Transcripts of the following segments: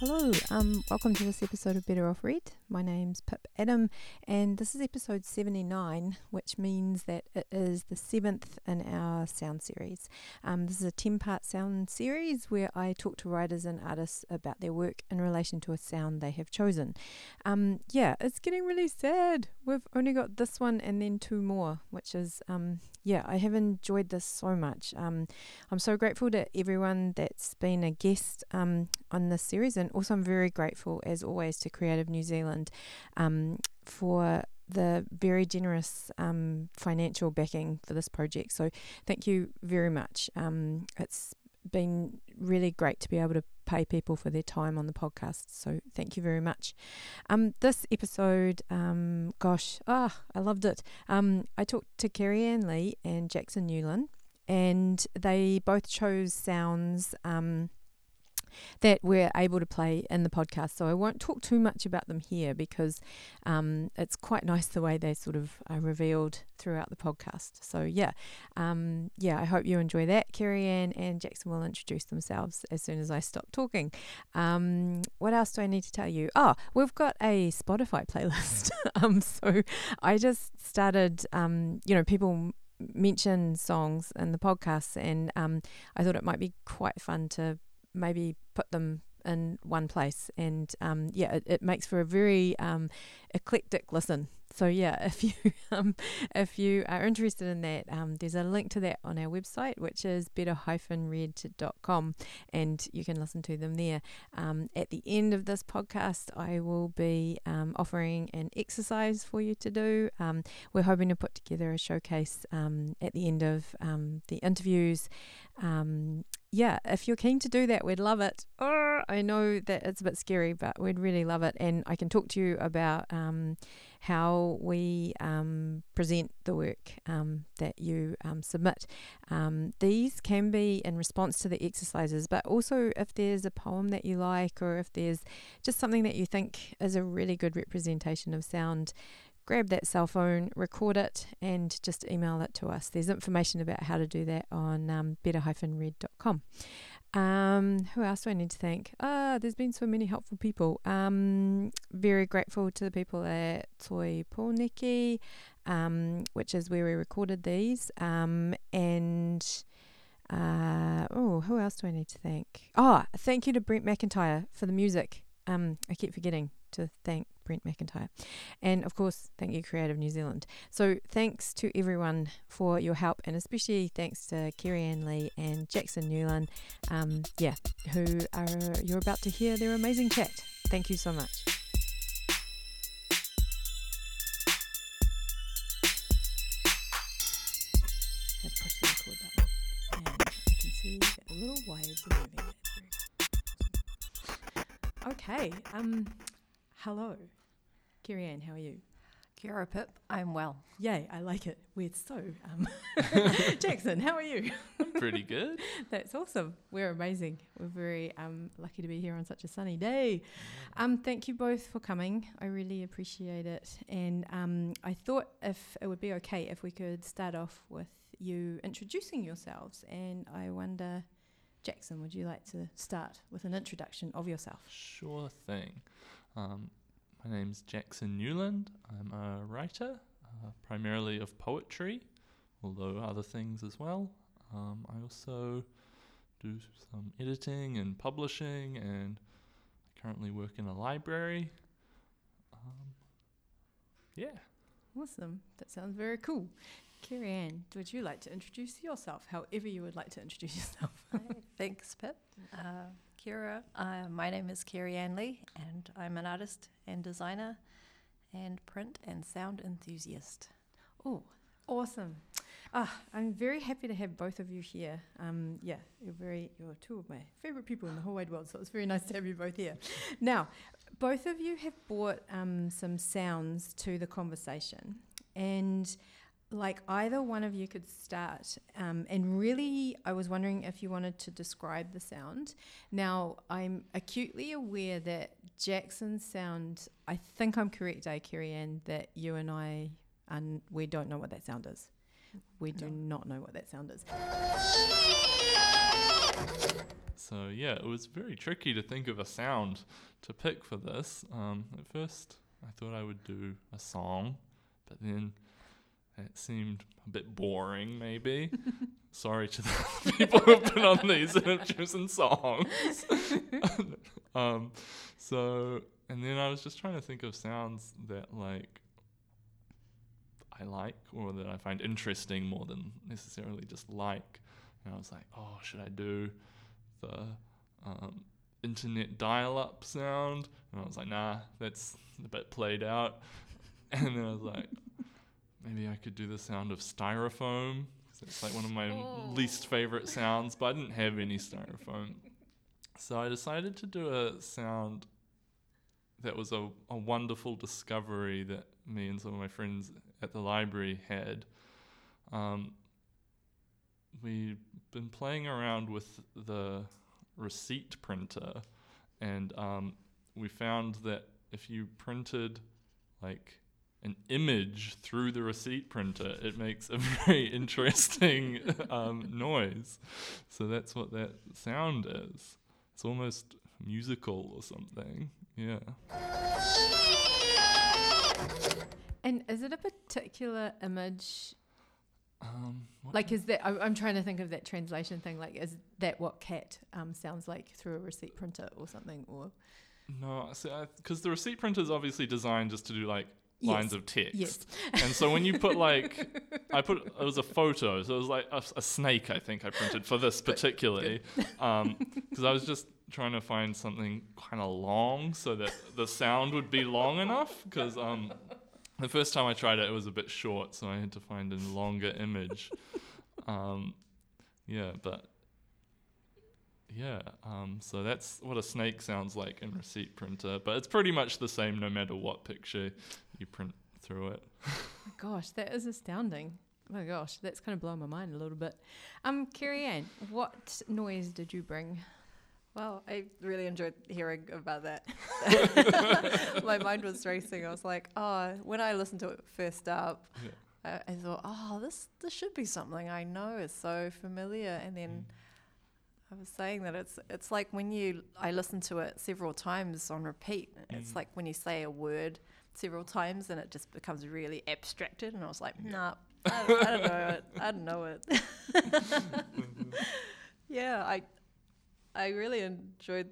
Hello, um, welcome to this episode of Better Off Read. My name's Pip Adam, and this is episode 79, which means that it is the seventh in our sound series. Um, this is a 10 part sound series where I talk to writers and artists about their work in relation to a sound they have chosen. Um, yeah, it's getting really sad. We've only got this one and then two more, which is, um, yeah, I have enjoyed this so much. Um, I'm so grateful to everyone that's been a guest um, on this series and also, I'm very grateful, as always, to Creative New Zealand um, for the very generous um, financial backing for this project. So, thank you very much. Um, it's been really great to be able to pay people for their time on the podcast. So, thank you very much. Um, this episode, um, gosh, ah, I loved it. Um, I talked to Kerry Ann Lee and Jackson Newland, and they both chose sounds. Um, that we're able to play in the podcast. So I won't talk too much about them here because um, it's quite nice the way they sort of are revealed throughout the podcast. So yeah, um, yeah, I hope you enjoy that. Kerry Ann and Jackson will introduce themselves as soon as I stop talking. Um, what else do I need to tell you? Oh, we've got a Spotify playlist. um, so I just started, um, you know, people mention songs in the podcasts, and um, I thought it might be quite fun to maybe put them in one place and um, yeah it, it makes for a very um, eclectic listen. So yeah if you um, if you are interested in that um, there's a link to that on our website which is better-read.com and you can listen to them there. Um, at the end of this podcast I will be um, offering an exercise for you to do. Um, we're hoping to put together a showcase um, at the end of the interviews yeah, if you're keen to do that, we'd love it. Oh, I know that it's a bit scary, but we'd really love it. And I can talk to you about um, how we um, present the work um, that you um, submit. Um, these can be in response to the exercises, but also if there's a poem that you like, or if there's just something that you think is a really good representation of sound grab that cell phone, record it, and just email it to us. There's information about how to do that on um, better-read.com. Um, who else do I need to thank? Ah, there's been so many helpful people. Um, very grateful to the people at Toi Pōneke, um, which is where we recorded these. Um, and uh, oh, who else do I need to thank? Oh, thank you to Brent McIntyre for the music. Um, I keep forgetting to thank Brent McIntyre. And of course, thank you, Creative New Zealand. So thanks to everyone for your help, and especially thanks to Kerry Ann Lee and Jackson Newland, um, yeah, who are you're about to hear their amazing chat. Thank you so much. Okay, um, hello. Kerry Ann, how are you? Kia ora, Pip. I'm well. Yay, I like it. We're so. Um, Jackson, how are you? Pretty good. That's awesome. We're amazing. We're very um, lucky to be here on such a sunny day. Um, thank you both for coming. I really appreciate it. And um, I thought if it would be okay if we could start off with you introducing yourselves. And I wonder, Jackson, would you like to start with an introduction of yourself? Sure thing. Um, my name's Jackson Newland. I'm a writer, uh, primarily of poetry, although other things as well. Um, I also do some editing and publishing, and I currently work in a library. Um, yeah. Awesome. That sounds very cool. Kerry Ann, would you like to introduce yourself, however you would like to introduce yourself? Thanks, Pip. Uh, Kira. Uh, my name is Kerry Ann Lee, and I'm an artist and designer and print and sound enthusiast. Oh, awesome. Ah, I'm very happy to have both of you here. Um, yeah, you're very you're two of my favorite people in the whole wide world, so it's very nice to have you both here. Now, both of you have brought um, some sounds to the conversation, and like either one of you could start. Um, and really, I was wondering if you wanted to describe the sound. Now, I'm acutely aware that Jackson's sound, I think I'm correct, eh, Kerry Ann, that you and I, and we don't know what that sound is. We do no. not know what that sound is. so yeah, it was very tricky to think of a sound to pick for this. Um, at first, I thought I would do a song, but then it seemed a bit boring, maybe. Sorry to the people who've been on these and have chosen songs. um, so, and then I was just trying to think of sounds that like I like or that I find interesting more than necessarily just like. And I was like, oh, should I do the um, internet dial-up sound? And I was like, nah, that's a bit played out. And then I was like, maybe I could do the sound of styrofoam. It's like one of my Oh. least favorite sounds, but I didn't have any styrofoam. So I decided to do a sound that was a, a wonderful discovery that me and some of my friends at the library had. Um, we've been playing around with the receipt printer, and um, we found that if you printed like an image through the receipt printer, it makes a very interesting um, noise. So that's what that sound is. It's almost musical or something. Yeah. And is it a particular image? Um, Like, is that? I, I'm trying to think of that translation thing. Like, is that what cat um, sounds like through a receipt printer or something? Or No, because the receipt printer is obviously designed just to do like lines Yes, of text. yes. And so when you put like, I put it was a photo, so it was like a, a snake. I think I printed for this particularly, because I was just trying to find something kind of long so that the sound would be long enough. Because um, the first time I tried it, it was a bit short, so I had to find a longer image. Um, yeah, but yeah, um, so that's what a snake sounds like in receipt printer, but it's pretty much the same no matter what picture you print through it. gosh, that is astounding. Oh my gosh, that's kind of blowing my mind a little bit. Um, Kerry Ann, what noise did you bring? Well, I really enjoyed hearing about that. My mind was racing. I was like, oh, when I listened to it first up, Yeah. I, I thought, oh, this this should be something I know. It's so familiar. And then I was saying that it's it's like when you I listened to it several times on repeat. It's Mm. like when you say a word several times and it just becomes really abstracted. And I was like, nah, I, don't- I don't know it. I don't know it. yeah, I I really enjoyed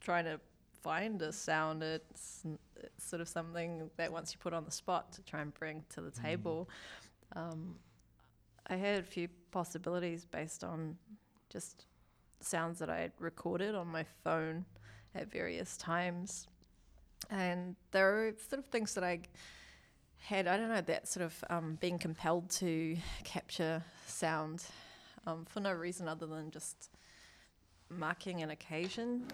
trying to find a sound. It's, it's sort of something that once you put on the spot to try and bring to the table. Um, I had a few possibilities based on just sounds that I had recorded on my phone at various times. And there are sort of things that I had, I don't know, that sort of um, being compelled to capture sound um, for no reason other than just marking an occasion.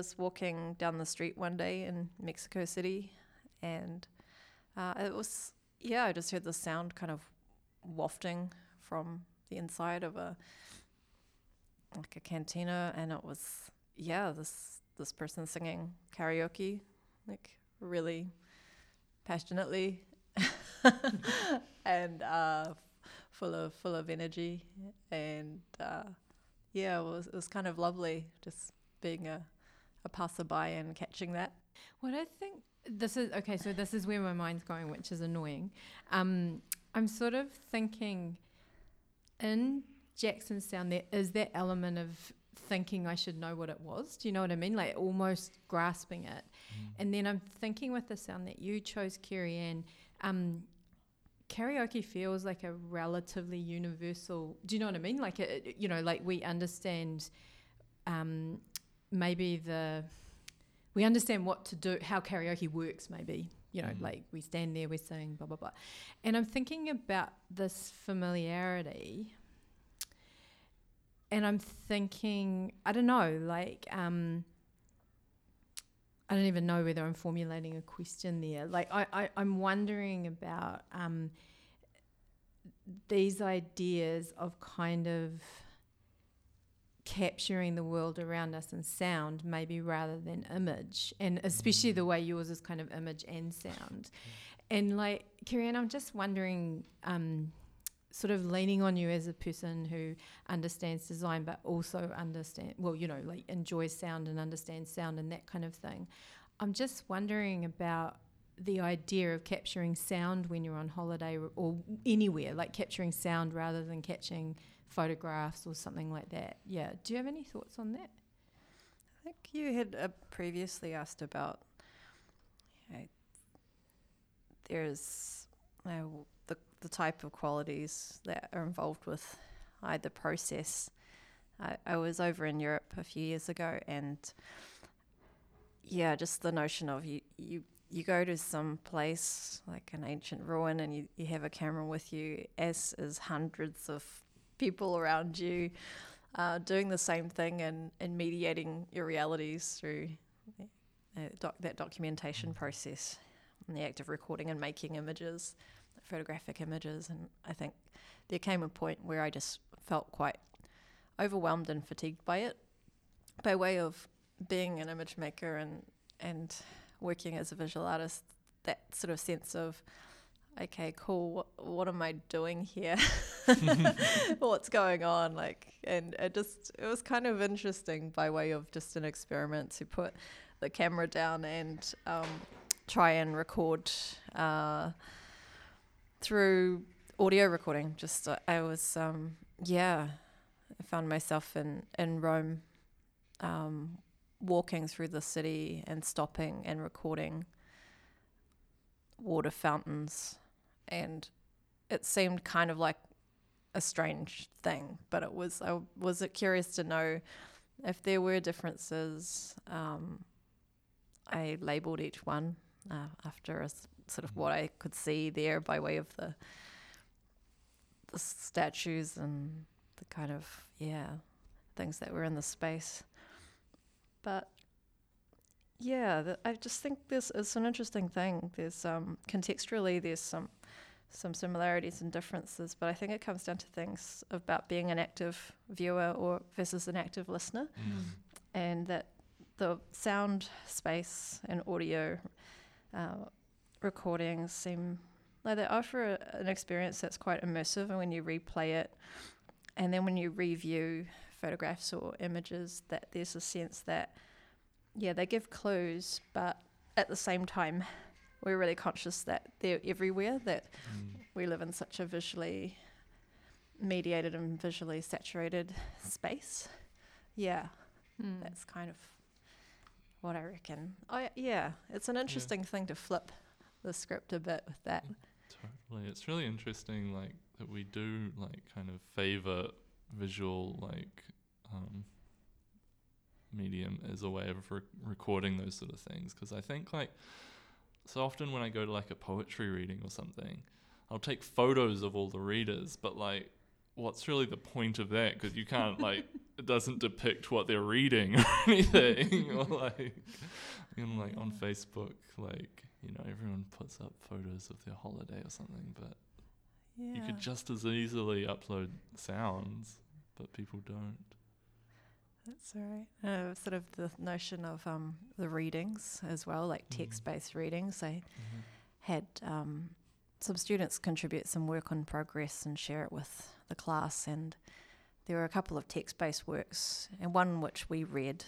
Was walking down the street one day in Mexico City and uh, it was, yeah, I just heard the sound kind of wafting from the inside of a, like a cantina and it was, yeah, this, this person singing karaoke, like really passionately and uh, full of, full of energy and, uh, yeah, it was, it was kind of lovely just being a, a passerby and catching that. What I think this is okay, so this is where my mind's going, which is annoying. Um, I'm sort of thinking in Jackson Sound there is that element of thinking I should know what it was. Do you know what I mean? Like almost grasping it. And then I'm thinking with the sound that you chose, Kerry Ann, um, karaoke feels like a relatively universal. Do you know what I mean? Like it, you know, like we understand um, maybe the we understand what to do, how karaoke works. Maybe you know, Mhm. like we stand there, we sing, blah blah blah. And I'm thinking about this familiarity, and I'm thinking, I don't know, like. Um, I don't even know whether I'm formulating a question there. Like I, I I'm wondering about um, these ideas of kind of capturing the world around us in sound, maybe rather than image, and especially the way yours is kind of image and sound. And like, Kerry Ann, I'm just wondering, um, sort of leaning on you as a person who understands design, but also understand, well, you know, like enjoys sound and understands sound and that kind of thing. I'm just wondering about the idea of capturing sound when you're on holiday or anywhere, like capturing sound rather than catching photographs or something like that. Yeah. Do you have any thoughts on that? I think you had uh, previously asked about you know, there's the the type of qualities that are involved with either process. I, I was over in Europe a few years ago, and yeah, just the notion of you you you go to some place like an ancient ruin and you, you have a camera with you, as is hundreds of people around you, uh, doing the same thing and, and mediating your realities through uh, doc- that documentation process and the act of recording and making images, photographic images. And I think there came a point where I just felt quite overwhelmed and fatigued by it by way of being an image maker and, and working as a visual artist, that sort of sense of, okay, cool, what, what am I doing here? What's going on? Like, and it just, it was kind of interesting by way of just an experiment to put the camera down and um, try and record uh, through audio recording. Just, uh, I was, um, yeah, I found myself in, in Rome. Um, walking through the city and stopping and recording water fountains and it seemed kind of like a strange thing but it was i was curious to know if there were differences um, i labeled each one uh, after a sort of what i could see there by way of the the statues and the kind of yeah things that were in the space but yeah, th- I just think this is an interesting thing. There's um, contextually there's some some similarities and differences, but I think it comes down to things about being an active viewer or versus an active listener, Mm. and that the sound space and audio uh, recordings seem like they offer a, an experience that's quite immersive, and when you replay it, and then when you review photographs or images, that there's a sense that yeah, they give clues, but at the same time, we're really conscious that they're everywhere. That Mm. we live in such a visually mediated and visually saturated space. Yeah, Mm. that's kind of what I reckon. I yeah, it's an interesting thing to flip the script a bit with that. Totally. It's really interesting, like, that we do, like, kind of favor visual, like, um, medium as a way of re- recording those sort of things. Because I think, like, so often when I go to, like, a poetry reading or something, I'll take photos of all the readers, but, like, what's really the point of that? Because you can't, like, it doesn't depict what they're reading or anything. or, like, you know, like, on Facebook, like, you know, everyone puts up photos of their holiday or something, but Yeah. you could just as easily upload sounds, but people don't. That's all right. Uh, sort of the notion of um, the readings as well, like Mhm. text-based readings. I had um, some students contribute some work on progress and share it with the class, and there were a couple of text-based works, and one which we read,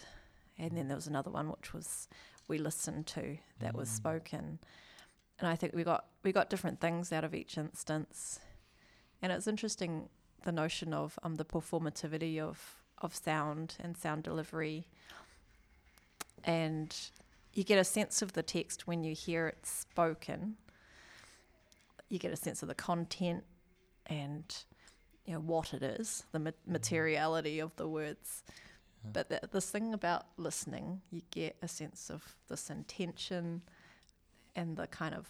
and then there was another one which was we listened to that was Mm. spoken, and I think we got we got different things out of each instance, and it's interesting the notion of um, the performativity of of sound and sound delivery, and you get a sense of the text when you hear it spoken. You get a sense of the content and you know what it is, the ma- mm-hmm. materiality of the words. Yeah. But th- this thing about listening, you get a sense of this intention and the kind of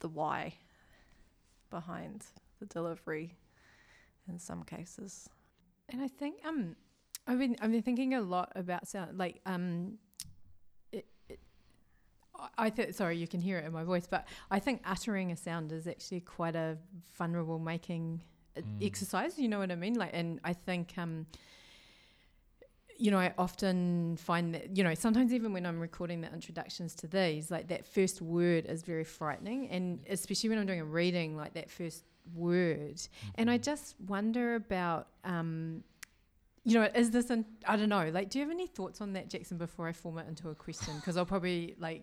the why behind the delivery in some cases. And I think um, I've been I've been thinking a lot about sound. Like um, it, it, I think sorry, you can hear it in my voice, but I think uttering a sound is actually quite a vulnerable making uh, Mm. exercise. You know what I mean? Like, and I think um, you know, I often find that, you know, sometimes even when I'm recording the introductions to these, like that first word is very frightening. And especially when I'm doing a reading, like that first word. And I just wonder about, um, you know, is this, an, I don't know, like, do you have any thoughts on that, Jackson, before I form it into a question? Because I'll probably, like,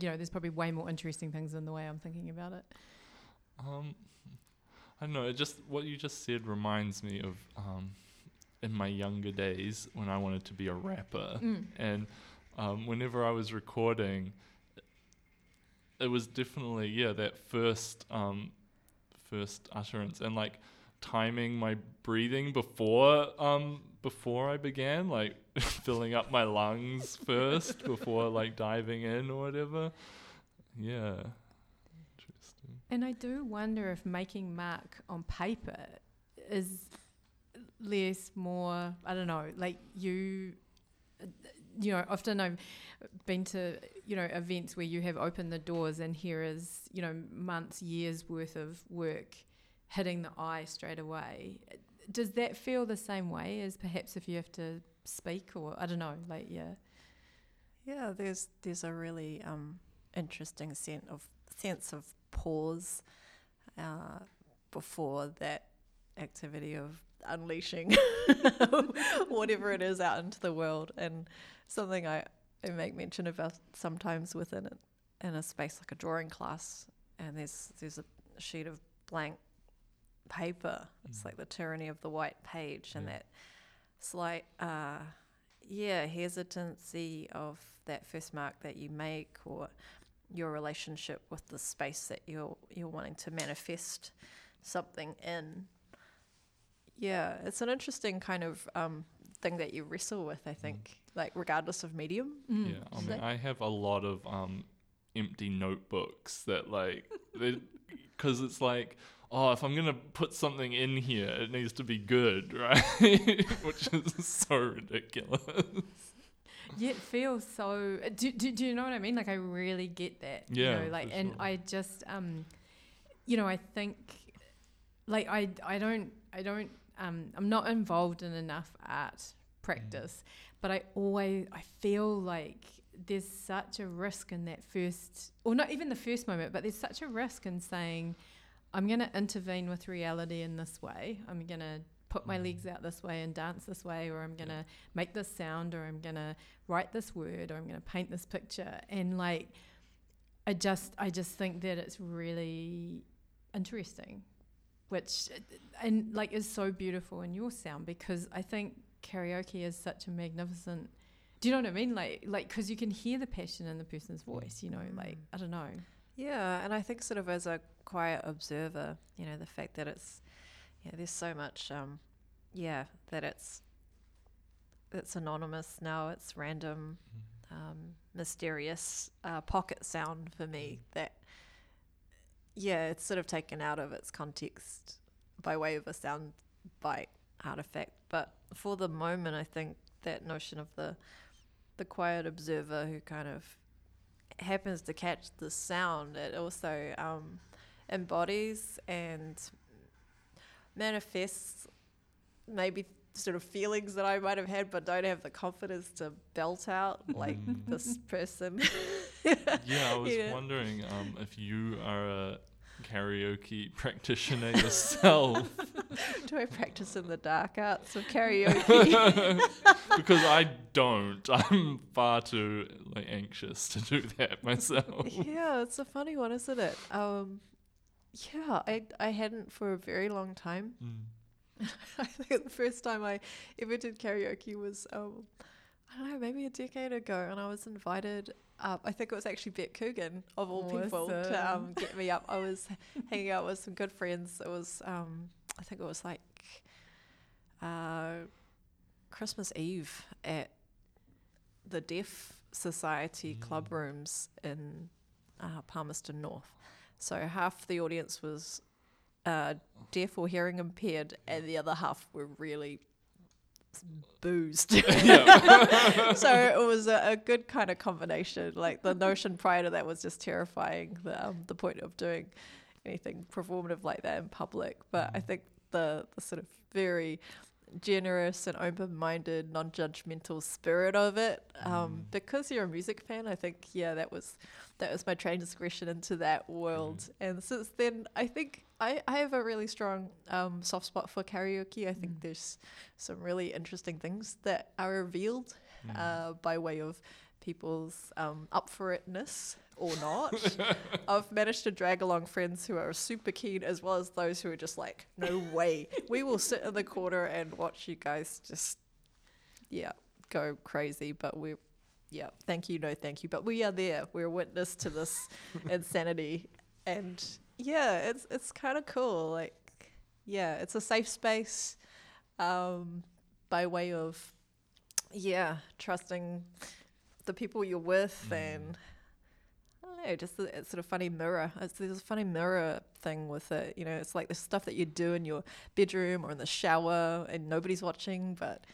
you know, there's probably way more interesting things in the way I'm thinking about it. Um, I don't know. It just what you just said reminds me of um, in my younger days when I wanted to be a rapper, Mm. and um, whenever I was recording, it was definitely yeah that first um, first utterance and like timing my breathing before um before I began like filling up my lungs first before like diving in or whatever. Yeah. Interesting. And I do wonder if making mark on paper is less, more, I don't know, like you, you know, often I've been to, you know, events where you have opened the doors and here is, you know, months, years worth of work hitting the eye straight away. Does that feel the same way as perhaps if you have to speak or, I don't know, like, yeah. Yeah, there's there's a really um, interesting sense of sense of pause uh, before that activity of unleashing whatever it is out into the world, and something I, I make mention about sometimes within it, in a space like a drawing class, and there's there's a sheet of blank paper. It's Mm. like the tyranny of the white page, and Yeah. that slight. Uh, yeah, hesitancy of that first mark that you make or your relationship with the space that you're you're wanting to manifest something in. Yeah, it's an interesting kind of um, thing that you wrestle with, I think, like regardless of medium. Mm. Yeah, I mean, that- I have a lot of um, empty notebooks that like, because it's like, oh, if I'm gonna put something in here, it needs to be good, right? Which is so ridiculous. Yeah, it feels so. Do, do, do you know what I mean? Like, I really get that. Yeah, You know, like, for and sure. I just, um, you know, I think, like, I, I don't, I don't, um, I'm not involved in enough art practice, but I always, I feel like there's such a risk in that first, or not even the first moment, but there's such a risk in saying, I'm going to intervene with reality in this way. I'm going to put my legs out this way and dance this way, or I'm going to make this sound, or I'm going to write this word, or I'm going to paint this picture. And like, I just, I just think that it's really interesting, which, and like, is so beautiful in your sound because I think karaoke is such a magnificent. Do you know what I mean? Like, like, because you can hear the passion in the person's voice. You know, like, I don't know. Yeah, and I think sort of as a quiet observer, you know, the fact that it's yeah, there's so much um yeah, that it's it's anonymous now, it's random, um, mysterious uh, pocket sound for me that yeah, it's sort of taken out of its context by way of a sound bite artifact. But for the moment I think that notion of the the quiet observer who kind of happens to catch the sound, it also um, embodies and manifests maybe sort of feelings that I might have had, but don't have the confidence to belt out like Mm. this person. Yeah, I was Yeah. wondering um, if you are a karaoke practitioner yourself, Do I practice in the dark arts of karaoke? because I don't. I'm far too like anxious to do that myself. yeah, it's a funny one, isn't it? Um, yeah, I I hadn't for a very long time. Mm. I think the first time I ever did karaoke was, um, I don't know, maybe a decade ago, and I was invited up. I think it was actually Bet Coogan, of all people, to um, get me up. I was hanging out with some good friends. It was, um, I think it was like uh, Christmas Eve at the Deaf Society club Mm. rooms in uh, Palmerston North. So half the audience was uh, deaf or hearing impaired, and the other half were really boozed. So it was a, a good kind of combination. Like the notion prior to that was just terrifying. The um, the point of doing anything performative like that in public, but I think the the sort of very generous and open-minded, non-judgmental spirit of it. Um, because you're a music fan, I think yeah, that was that was my transgression into that world. And since then, I think I, I have a really strong um, soft spot for karaoke. I think there's some really interesting things that are revealed uh, by way of people's um, up for itness or not. I've managed to drag along friends who are super keen, as well as those who are just like, no way. We will sit in the corner and watch you guys just, yeah, go crazy. But we're, yeah, thank you, no thank you. But we are there. We're witness to this insanity. And yeah, it's it's kind of cool. Like, yeah, it's a safe space um, by way of, yeah, trusting the people you're with mm. and I don't know, just a, it's sort of funny mirror. It's there's a funny mirror thing with it. You know, it's like the stuff that you do in your bedroom or in the shower and nobody's watching, but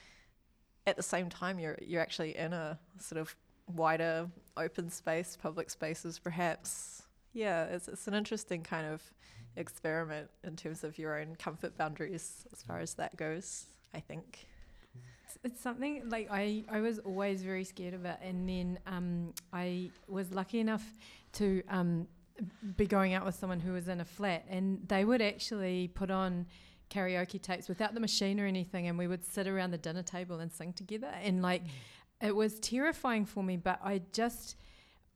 at the same time you're you're actually in a sort of wider open space, public spaces perhaps. Yeah, it's it's an interesting kind of experiment in terms of your own comfort boundaries as far as that goes, I think. It's, it's something like I, I was always very scared of it, and then um, I was lucky enough to um, be going out with someone who was in a flat, and they would actually put on karaoke tapes without the machine or anything, and we would sit around the dinner table and sing together, and like it was terrifying for me, but I just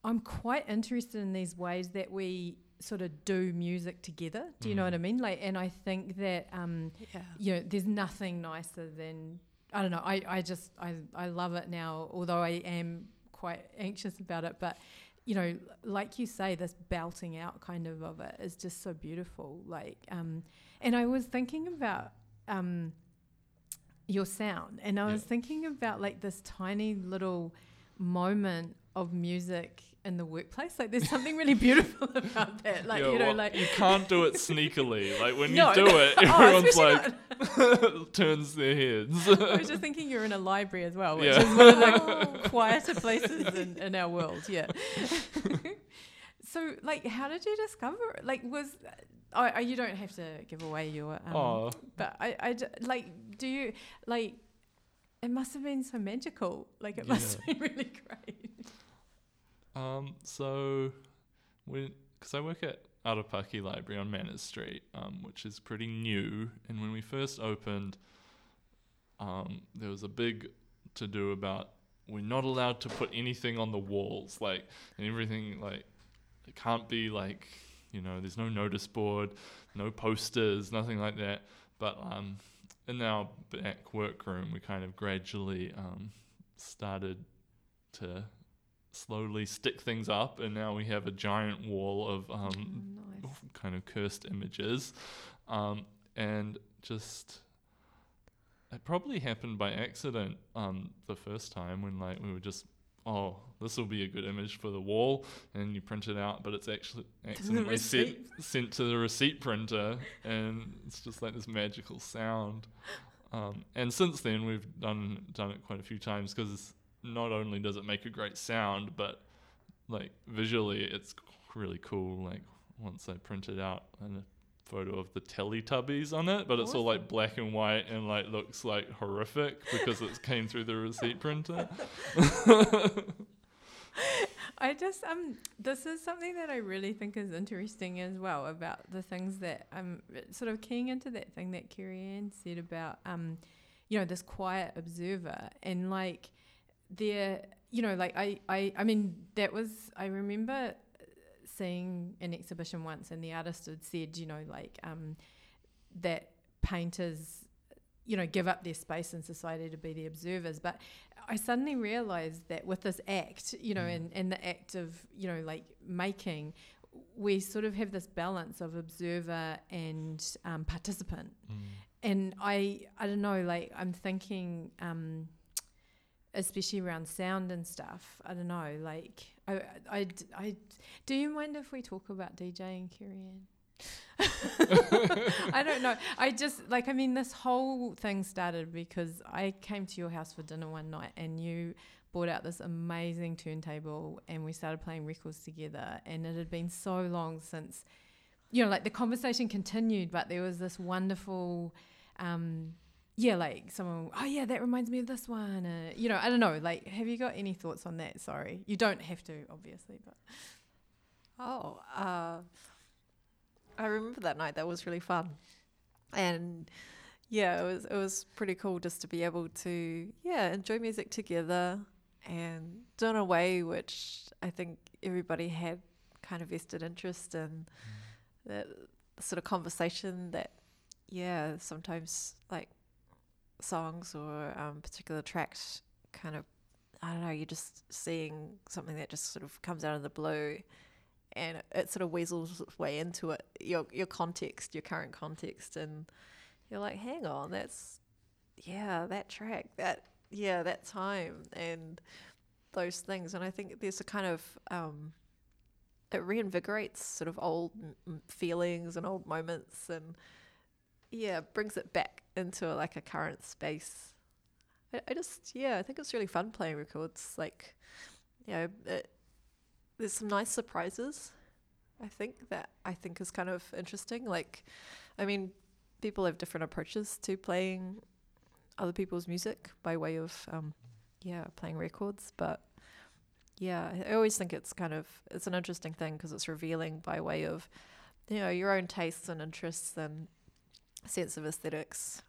I'm quite interested in these ways that we sort of do music together. Do you know what I mean? Like, and I think that um, Yeah. you know, there's nothing nicer than I don't know. I, I just I I love it now, although I am quite anxious about it. But you know, like you say, this belting out kind of of it is just so beautiful. Like, um, and I was thinking about um, your sound, and I Yeah. was thinking about like this tiny little moment of music in the workplace. Like, there's something really beautiful about that. Like, Yeah, you know, well, like you can't do it sneakily. Like when No. you do it, Oh, everyone's especially like turns their heads. I was just thinking you're in a library as well, which Yeah. is one of the quieter places in, in our world. Yeah. so, like, how did you discover? it? Like, was oh, oh, you don't have to give away your. Um, oh, But I, I d- like. Do you like? It must have been so magical. Like, it must have been really great. Um, so, because I work at Arapaki Library on Manners Street, um, which is pretty new, and when we first opened, um, there was a big to do about we're not allowed to put anything on the walls, like and everything like it can't be like you know there's no notice board, no posters, nothing like that. But um, in our back workroom, we kind of gradually um, started to slowly stick things up, and now we have a giant wall of um, nice. kind of cursed images, um, and just it probably happened by accident um, the first time when like we were just oh this will be a good image for the wall and you print it out but it's actually accidentally sent, sent to the receipt printer and it's just like this magical sound. Um, and since then we've done done it quite a few times because not only does it make a great sound but like visually it's really cool like once I printed out a photo of the Teletubbies on it, but it's all like black and white and like looks like horrific because it came through the receipt printer. I just um this is something that I really think is interesting as well about the things that I'm sort of keying into that thing that Kerry Ann said about um you know this quiet observer and like there you know like I, I I mean that was I remember seeing an exhibition once and the artist had said you know like um that painters you know give up their space in society to be the observers. But I suddenly realized that with this act, you know, and, and the act of, you know, like making, we sort of have this balance of observer and um, participant. And I, I don't know, like I'm thinking, um, especially around sound and stuff. I don't know, like I, I, I, do you mind if we talk about DJing, Ann? I don't know. I just like I mean this whole thing started because I came to your house for dinner one night and you brought out this amazing turntable and we started playing records together and it had been so long since you know like the conversation continued but there was this wonderful um yeah like someone oh yeah that reminds me of this one uh, you know i don't know like have you got any thoughts on that sorry you don't have to obviously but Oh, uh, I remember that night. That was really fun, and yeah, it was it was pretty cool just to be able to yeah enjoy music together and do it in a way which I think everybody had kind of vested interest in. That sort of conversation that yeah sometimes like songs or um, particular tracks kind of I don't know you're just seeing something that just sort of comes out of the blue and it, sort of weasels its way into it your your context your current context and you're like hang on that's yeah that track that yeah that time and those things. And i think there's a kind of um it reinvigorates sort of old feelings and old moments and yeah brings it back into like a current space I, I just yeah i think it's really fun playing records like you know it, there's some nice surprises. I think that I think is kind of interesting. Like, I mean, people have different approaches to playing other people's music by way of, um, yeah, playing records. But yeah, I always think it's kind of it's an interesting thing because it's revealing by way of, you know, your own tastes and interests and sense of aesthetics.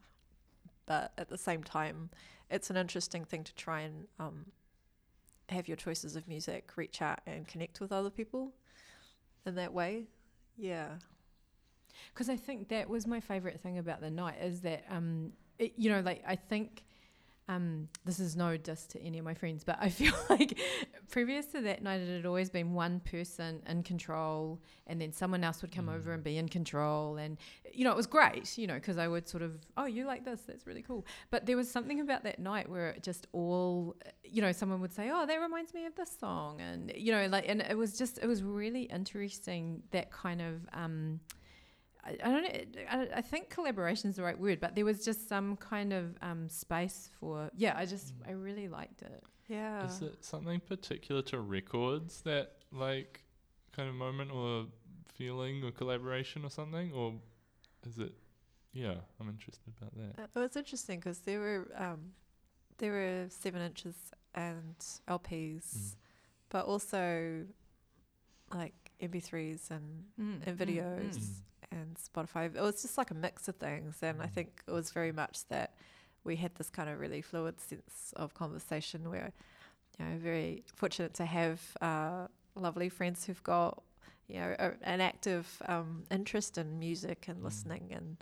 But at the same time, it's an interesting thing to try and um, have your choices of music reach out and connect with other people in that way. Yeah. Because I think that was my favorite thing about the night is that, um, it, you know, like I think um, this is no diss to any of my friends, but I feel like previous to that night, it had always been one person in control, and then someone else would come mm. over and be in control. And, you know, it was great, you know, because I would sort of, oh, you like this, that's really cool. But there was something about that night where it just all, you know, someone would say, oh, that reminds me of this song. And, you know, like, and it was just, it was really interesting that kind of, um, I, I don't know. I, I, think collaboration is the right word, but there was just some kind of um, space for. Yeah, I just mm. I really liked it. Yeah. Is it something particular to records that like kind of moment or feeling or collaboration or something, or is it? Yeah, I'm interested about that. Uh, well, it's interesting because there were um, there were seven inches and LPs, mm. but also like MP3s and, mm. and mm, videos. Mm and Spotify. It was just like a mix of things, and I mm. think it was very much that we had this kind of really fluid sense of conversation where, you know, very fortunate to have uh, lovely friends who've got, you know, a, an active um, interest in music and mm. listening and.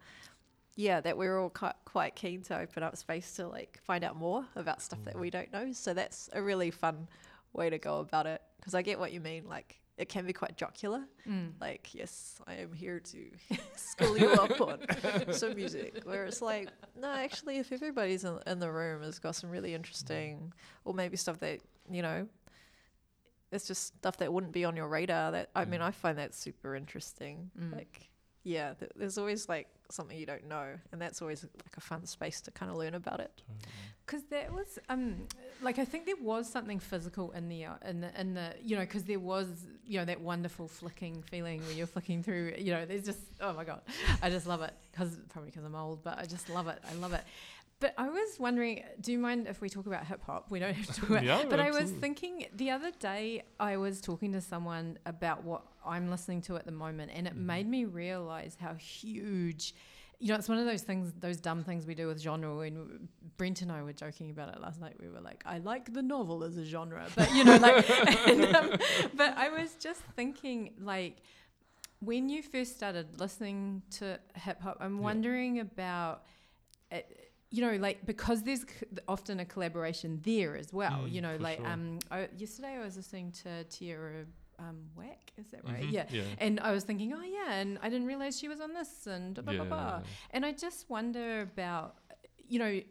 Yeah, that we're all quite, quite keen to open up space to like find out more about stuff that we don't know. So that's a really fun way to go about it. Because I get what you mean. Like, it can be quite jocular. Mm. Like, yes, I am here to school you up on some music. Where it's like, no, actually, if everybody's in, in the room has got some really interesting, or maybe stuff that, you know, it's just stuff that wouldn't be on your radar. That I mean, mm. I find that super interesting. Mm. Like, yeah, th- there's always like something you don't know, and that's always like a fun space to kind of learn about it. Because that was um like I think there was something physical in the uh, in the in the you know because there was you know that wonderful flicking feeling when you're flicking through you know there's just oh my god I just love it because probably because I'm old but I just love it I love it. But I was wondering, do you mind if we talk about hip hop? We don't have to talk about. yeah, but absolutely. I was thinking the other day, I was talking to someone about what I'm listening to at the moment, and it mm-hmm. made me realize how huge you know, it's one of those things, those dumb things we do with genre. When Brent and I were joking about it last night, we were like, "I like the novel as a genre," but you know, like, and, um, but I was just thinking, like, when you first started listening to hip hop, I'm yeah. wondering about. It, you know, like because there's often a collaboration there as well. Mm, you know, like sure. um, I, yesterday I was listening to Tierra um, Whack, is that right? Mm-hmm. Yeah. yeah. And I was thinking, oh yeah, and I didn't realize she was on this, and blah, blah, yeah. blah. And I just wonder about, you know,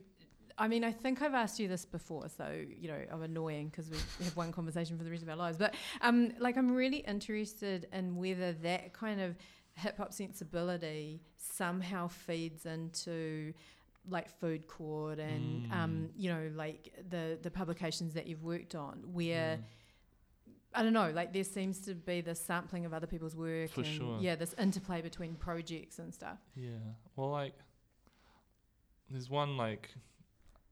I mean, I think I've asked you this before, so you know, I'm annoying because we have one conversation for the rest of our lives. But um, like, I'm really interested in whether that kind of hip hop sensibility somehow feeds into like food court and Mm. um, you know like the the publications that you've worked on where Yeah. I don't know like there seems to be this sampling of other people's work For and sure. yeah this interplay between projects and stuff Yeah. Well, like, there's one like,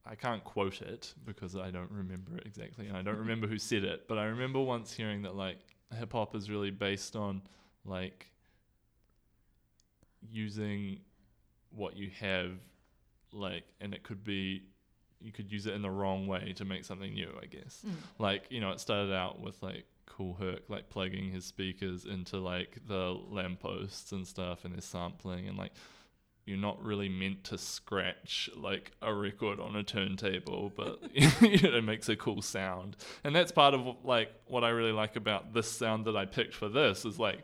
I can't quote it because I don't remember it exactly, and I don't remember who said it, but I remember once hearing that like hip hop is really based on like using what you have, like, and it could be you could use it in the wrong way to make something new, I guess Mm. like you know it started out with like Kool Herc like plugging his speakers into like the lampposts and stuff and there's sampling and like you're not really meant to scratch like a record on a turntable but you know it makes a cool sound and that's part of like what i really like about this sound that i picked for this is like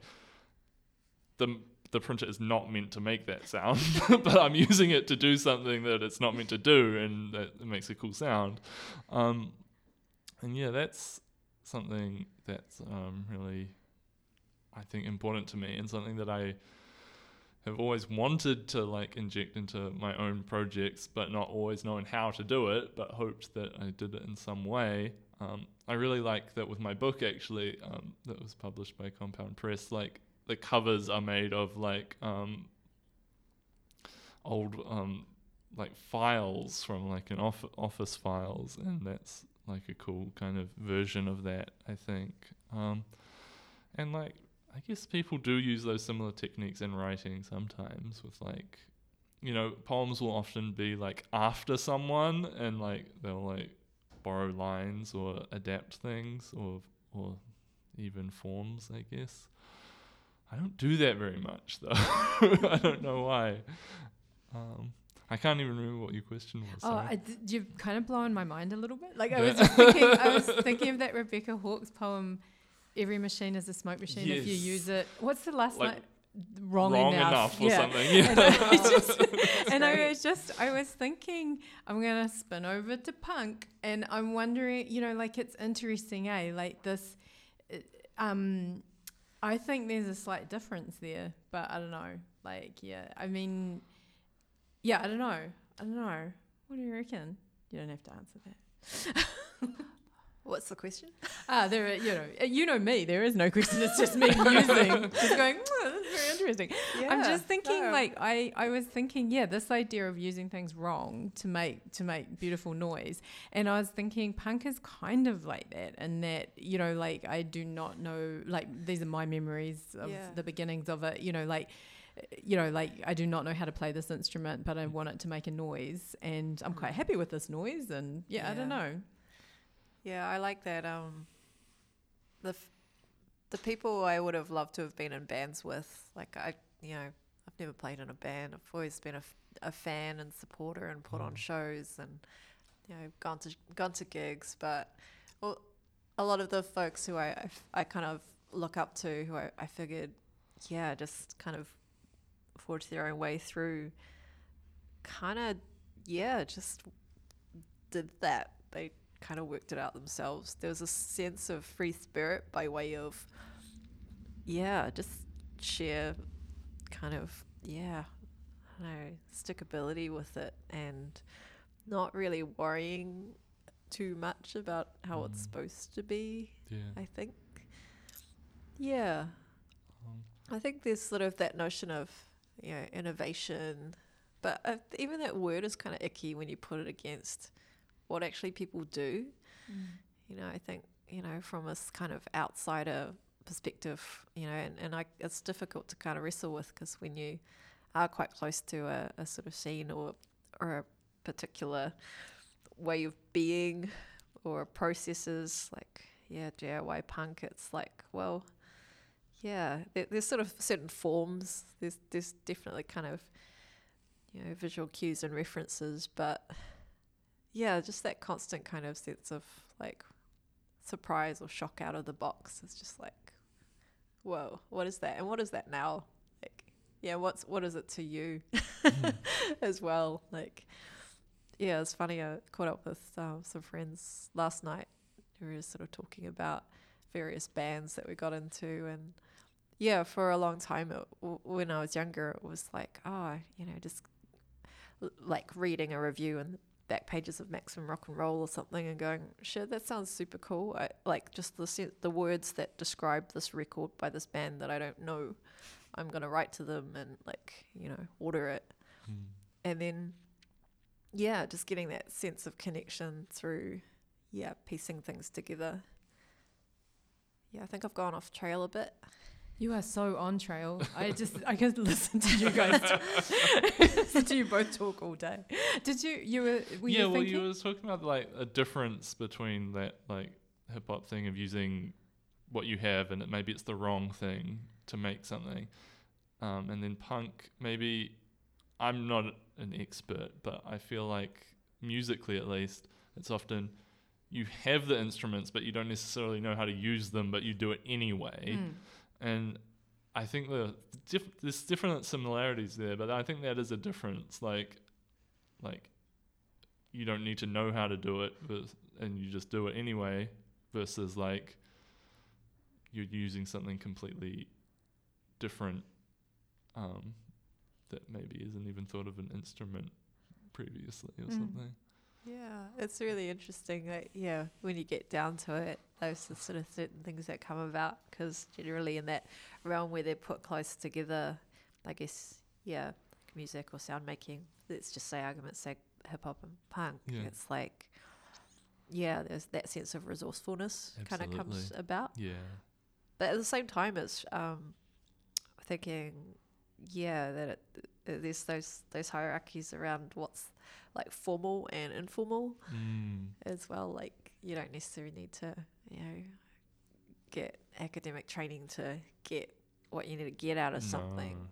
the the printer is not meant to make that sound but i'm using it to do something that it's not meant to do and that it makes a cool sound um, and yeah, that's something that's um, really, I think, important to me, and something that I have always wanted to like inject into my own projects, but not always known how to do it, but hoped that I did it in some way. Um, I really like that with my book, actually, um, that was published by Compound Press. Like the covers are made of like um, old um, like files from like an off- office files, and that's like a cool kind of version of that, I think. Um, and like, I guess people do use those similar techniques in writing sometimes with like, you know, poems will often be like after someone and like they'll like borrow lines or adapt things or or even forms, I guess. I don't do that very much though. I don't know why. Um, I can't even remember what your question was. Oh. I d- you've kind of blown my mind a little bit. Like I was thinking, I was thinking of that Rebecca Hawkes poem. Every machine is a smoke machine if you use it. What's the last Like, line? Wrong, wrong enough. enough, or yeah. something. And I just, and I was just, I was thinking, I'm gonna spin over to punk, and I'm wondering, you know, like it's interesting, eh? Like this, uh, um, I think there's a slight difference there, but I don't know. Like, yeah, I mean, yeah, I don't know. I don't know. What do you reckon? You don't have to answer that. What's the question? Ah, there, are, you know, uh, you know me. There is no question. It's just me musing, just going. "Oh, that's very interesting. I'm just thinking, no. like, I, I was thinking, yeah, this idea of using things wrong to make to make beautiful noise, and I was thinking, punk is kind of like that, and that you know, like, I do not know, like, these are my memories of Yeah. the beginnings of it. You know, like. uh, You know, like I do not know how to play this instrument, but I want it to make a noise, and I'm quite Mm. happy with this noise. And yeah, I don't know. Yeah, I like that. Um, the f- the people I would have loved to have been in bands with, like I, you know, I've never played in a band. I've always been a, f- a fan and supporter and put on Mm. shows and you know gone to gone to gigs. But well, a lot of the folks who I I kind of look up to, who I, I figured, yeah, just kind of forged their own way through. Kind of, yeah, just did that. Kind of worked it out themselves. There was a sense of free spirit by way of, yeah, just sheer kind of, yeah, I don't know, stickability with it and not really worrying too much about how it's Mm. supposed to be, yeah. I think. Yeah. Um, I think there's sort of that notion of, you know, innovation, but uh, even that word is kind of icky when you put it against what actually people do. Mm. You know, I think, you know, from this kind of outsider perspective, you know, and, and I, it's difficult to kind of wrestle with because when you are quite close to a, a sort of scene or, or a particular way of being or processes, like, yeah, DIY punk, it's like, well, yeah, there, there's sort of certain forms. There's there's definitely kind of you know visual cues and references, but yeah, just that constant kind of sense of like surprise or shock out of the box. It's just like, whoa, what is that? And what is that now? Like, yeah, what's what is it to you as well? Like, yeah, it's funny. I caught up with um, some friends last night who were sort of talking about various bands that we got into and yeah, for a long time, it, w- when I was younger, it was like, oh, you know, just l- like reading a review the back pages of Maximum Rock and Roll or something and going, sure, that sounds super cool. I, like just the sen- the words that describe this record by this band that I don't know. I'm gonna write to them and like you know order it, Mm. and then yeah, just getting that sense of connection through yeah piecing things together. Yeah, I think I've gone off trail a bit. You are so on trail. I just I could listen to you guys listen to you both talk all day. Did you you were were yeah, you well, thinking? you were talking about like a difference between that like hip hop thing of using what you have, and it, maybe it's the wrong thing to make something, um, and then punk. Maybe I'm not an expert, but I feel like musically, at least, it's often you have the instruments, but you don't necessarily know how to use them, but you do it anyway Mm. And I think the diff- there's different similarities there, but I think that is a difference. Like, like you don't need to know how to do it, vers- and you just do it anyway. Versus like you're using something completely different um, that maybe isn't even thought of an instrument previously or Mm. something. Yeah, it's really interesting. Like, yeah, when you get down to it, those are sort of certain things that come about because generally in that realm where they're put close together, I guess, yeah, like music or sound making, let's just say argument's sake, hip hop and punk, Yeah. it's like, yeah, there's that sense of resourcefulness kind of comes about. Yeah, But at the same time, it's um, thinking, yeah, that it, there's those those hierarchies around what's like formal and informal mm. as well. Like you don't necessarily need to, you know, get academic training to get what you need to get out of something.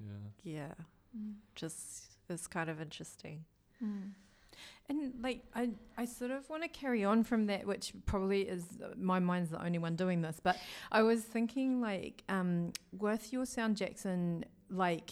Yeah. Yeah, Mm. just it's kind of interesting. Mm. And like I, I sort of want to carry on from that, which probably is my mind's the only one doing this. But I was thinking like um, with your sound, Jackson, like.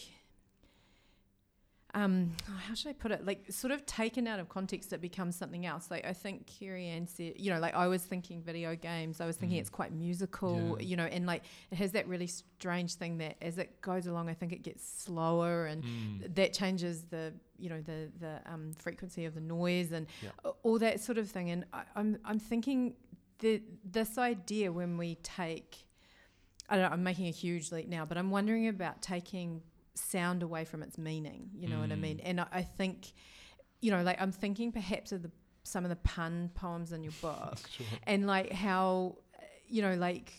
Um, how should I put it? Like, sort of taken out of context, it becomes something else. Like, I think Kerry Ann said, you know, like I was thinking video games. I was thinking Mhm. it's quite musical, Yeah. you know, and like it has that really strange thing that as it goes along, I think it gets slower and Mm. that changes the you know the the um, frequency of the noise and Yeah. all that sort of thing. And I, I'm I'm thinking that this idea when we take, I don't know, I'm making a huge leap now, but I'm wondering about taking sound away from its meaning. You know what I Mm. mean? And I, I think, you know, like I'm thinking perhaps of the some of the pun poems in your book Sure. and like how you know like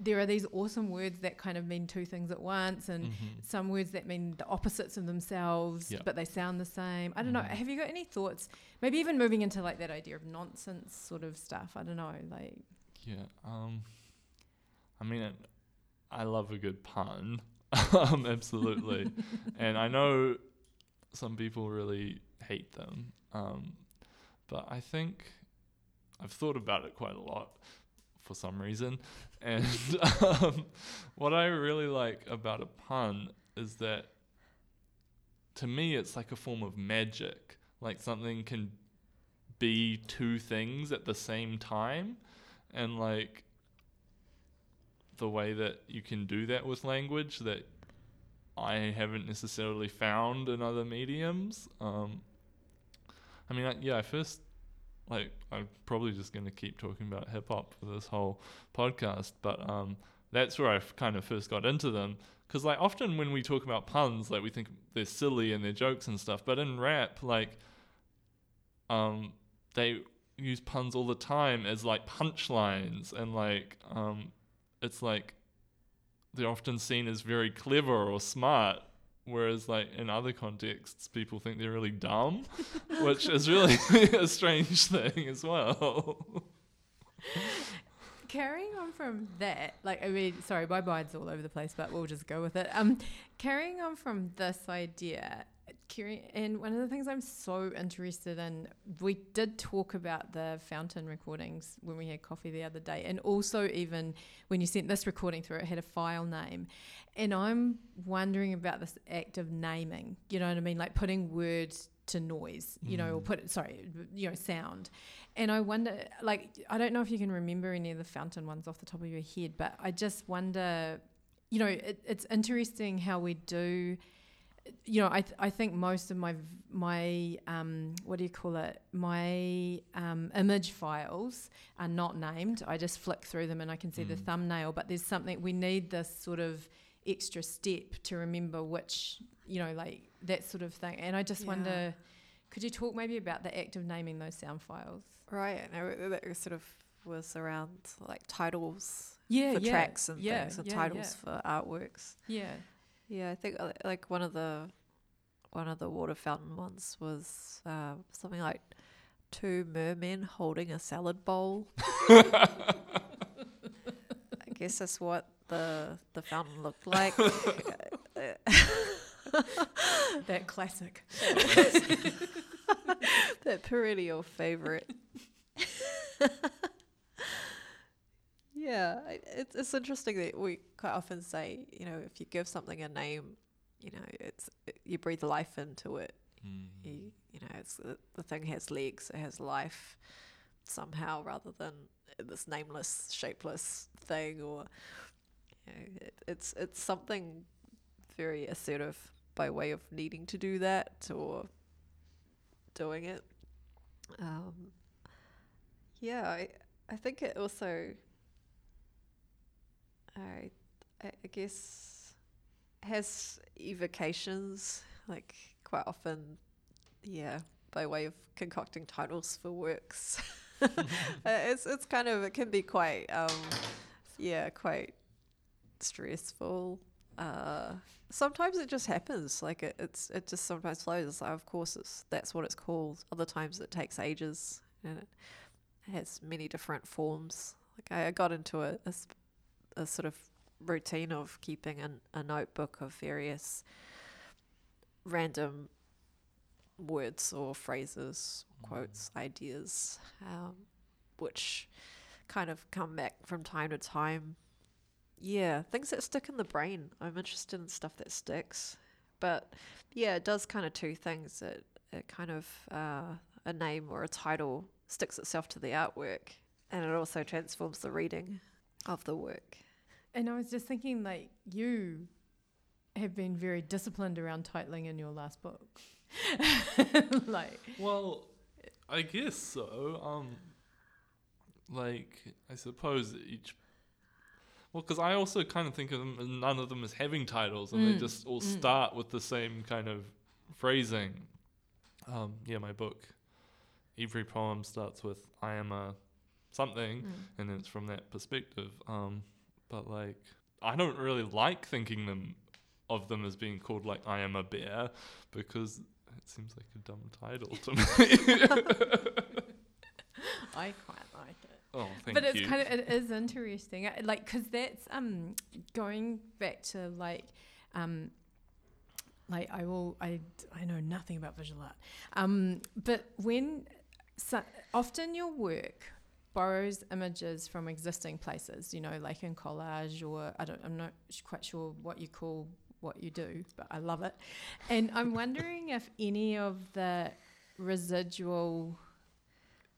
there are these awesome words that kind of mean two things at once and Mhm. some words that mean the opposites of themselves, Yeah. but they sound the same. I don't know. Mhm. Have you got any thoughts? Maybe even moving into like that idea of nonsense sort of stuff. I don't know. Like, Yeah. Um, I mean, it, I love a good pun. um, absolutely. and I know some people really hate them. Um, but I think I've thought about it quite a lot for some reason. And um, what I really like about a pun is that to me, it's like a form of magic. Like something can be two things at the same time. And like the way that you can do that with language that I haven't necessarily found in other mediums. Um, I mean, I, yeah, I first like I'm probably just going to keep talking about hip hop for this whole podcast, but um, that's where I kind of first got into them. Because like often when we talk about puns, like we think they're silly and they're jokes and stuff, but in rap, like um, they use puns all the time as like punchlines and like um, it's like they're often seen as very clever or smart whereas like in other contexts people think they're really dumb which is really a strange thing as well carrying on from that, like, I mean, sorry, my mind's all over the place, but we'll just go with it. Um, carrying on from this idea, Kerry Ann one of the things I'm so interested in, we did talk about the fountain recordings when we had coffee the other day, and also even when you sent this recording through, it had a file name. And I'm wondering about this act of naming, you know what I mean? Like putting words to noise, you know, or Mm. put, sorry, you know, sound. And I wonder, like, I don't know if you can remember any of the fountain ones off the top of your head, but I just wonder you know, it, it's interesting how we do. You know, I th- I think most of my my um, what do you call it? My um, image files are not named. I just flick through them and I can see the Mm. thumbnail. But there's something we need this sort of extra step to remember which you know like that sort of thing. And I just Yeah. wonder, could you talk maybe about the act of naming those sound files? Right. And I- that sort of was around like titles Yeah, for yeah, tracks and yeah, things and yeah, titles for artworks. Yeah. Yeah, I think uh, like one of the one of the water fountain ones was uh, something like two mermen holding a salad bowl. I guess that's what the the fountain looked like. that classic. that perennial favorite. Yeah, it's it's interesting that we quite often say, you know, if you give something a name, you know, it's it, you breathe life into it. Mm. You, you know, it's the, the thing has legs, it has life somehow, rather than this nameless, shapeless thing, or you know, it, it's it's something very assertive by way of needing to do that or doing it. Um, yeah, I I think it also. I I guess has evocations like quite often, yeah, by way of concocting titles for works. Uh, it's it's kind of it can be quite um, yeah, quite stressful. Uh, sometimes it just happens. Like it, it's it just sometimes flows. Like, of course, it's that's what it's called. Other times it takes ages and it has many different forms. Like I, I got into a, a, sp- a sort of routine of keeping an, a notebook of various random words or phrases, quotes, ideas, um, which kind of come back from time to time. Yeah, things that stick in the brain. I'm interested in stuff that sticks. But yeah, it does kind of two things. It, it kind of, uh, a name or a title sticks itself to the artwork and it also transforms the reading of the work. And I was just thinking, like, you have been very disciplined around titling in your last book. like, Well, I guess so. Um, like I suppose each. Well, because I also kind of think of them none of them as having titles, and they Mm, just all mm. start with the same kind of phrasing. Um, yeah, my book. Every poem starts with "I am a something," mm. and it's from that perspective. Um, but like, I don't really like thinking them of them as being called like "I am a bear" because it seems like a dumb title to me. I quite like it. oh, thank but it's kind of it is interesting, I- like because that's um going back to like um like I will I I know nothing about visual art, um but when so often your work borrows images from existing places, you know, like in collage or I don't I'm not quite sure what you call what you do, but I love it, and I'm wondering if any of the residual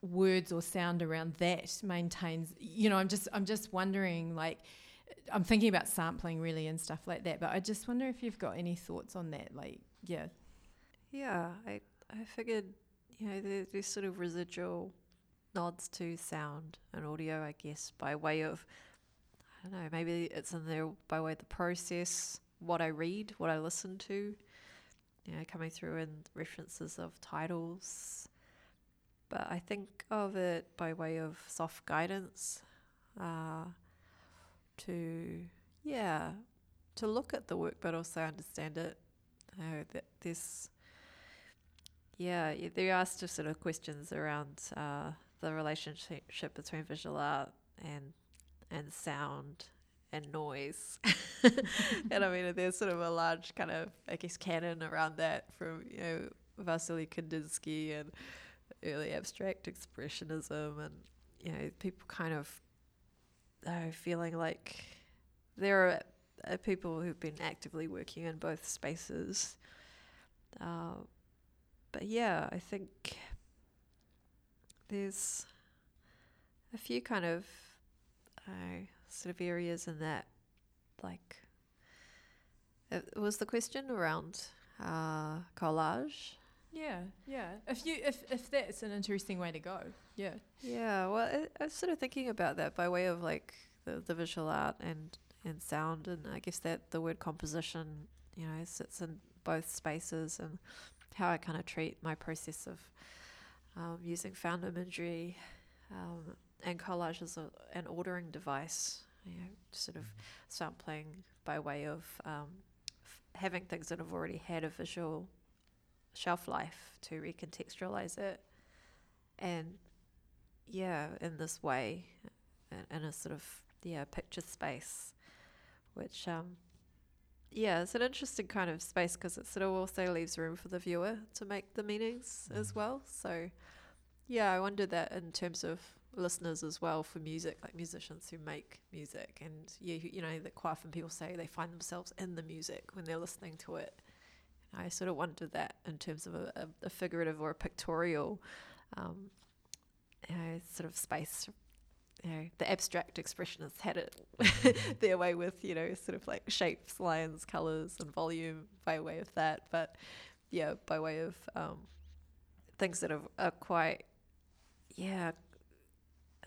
words or sound around that maintains you know i'm just i'm just wondering like i'm thinking about sampling really and stuff like that but i just wonder if you've got any thoughts on that like yeah. Yeah, I I figured, you know, there, there's sort of residual nods to sound and audio, I guess, by way of, I don't know, maybe it's in there by way of the process, what I read, what I listen to, you know, coming through in references of titles. But I think of it by way of soft guidance, uh, to, yeah, to look at the work, but also understand it. Uh, that there's yeah, there are still sort of questions around uh, the relationship between visual art and and sound and noise. and I mean, there's sort of a large kind of, I guess, canon around that from you know Vasily Kandinsky and early abstract expressionism, and you know people kind of uh, feeling like there are uh, people who've been actively working in both spaces. Uh, but yeah, I think there's a few kind of uh, sort of areas in that, like It was the question around uh, collage. Yeah, yeah. If you if if that's an interesting way to go, yeah. Yeah, well, I, I was sort of thinking about that by way of like the, the visual art and and sound, and I guess that the word composition, you know, sits in both spaces, and how I kind of treat my process of um, using found imagery um, and collage as a, an ordering device, you know, sort of sampling by way of um, f- having things that have already had a visual shelf life to recontextualize it, and yeah, in this way, in, in a sort of yeah picture space, which um, yeah, it's an interesting kind of space because it sort of also leaves room for the viewer to make the meanings as well. So yeah, I wonder that in terms of listeners as well for music, like musicians who make music, and you, you know, that quite often people say they find themselves in the music when they're listening to it. I sort of wonder that in terms of a, a, a figurative or a pictorial, um, you know, sort of space. You know, the abstract expressionists had it their way with, you know, sort of like shapes, lines, colours, and volume by way of that. But yeah, by way of um, things that are, are quite, yeah,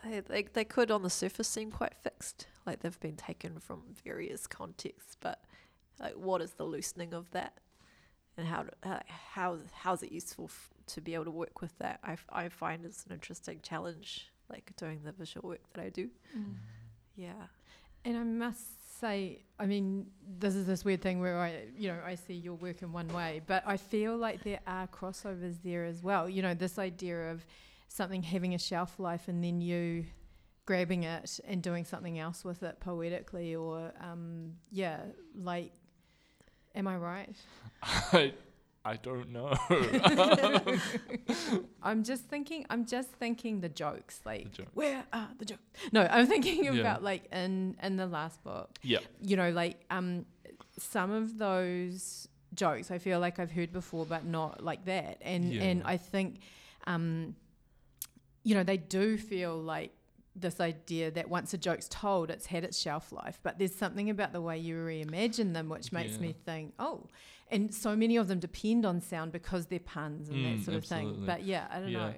they, they, they could on the surface seem quite fixed, like they've been taken from various contexts. But like, what is the loosening of that? and how uh, how how is it useful f- to be able to work with that? I, f- I find it's an interesting challenge, like doing the visual work that I do. Mm. Yeah, And I must say, I mean, this is this weird thing where I, you know, I see your work in one way, but I feel like there are crossovers there as well. You know, this idea of something having a shelf life and then you grabbing it and doing something else with it poetically, or um, yeah, like, am I right? I I don't know. I'm just thinking. I'm just thinking the jokes. Like, joke. where are the jokes? No, I'm thinking Yeah. about like in in the last book. yeah. You know, like um, some of those jokes I feel like I've heard before, but not like that. And Yeah. and I think, um, you know, they do feel like this idea that once a joke's told, it's had its shelf life. But there's something about the way you reimagine them which makes Yeah. me think, oh. And so many of them depend on sound because they're puns and Mm, that sort of thing. But yeah, I don't Yeah. know.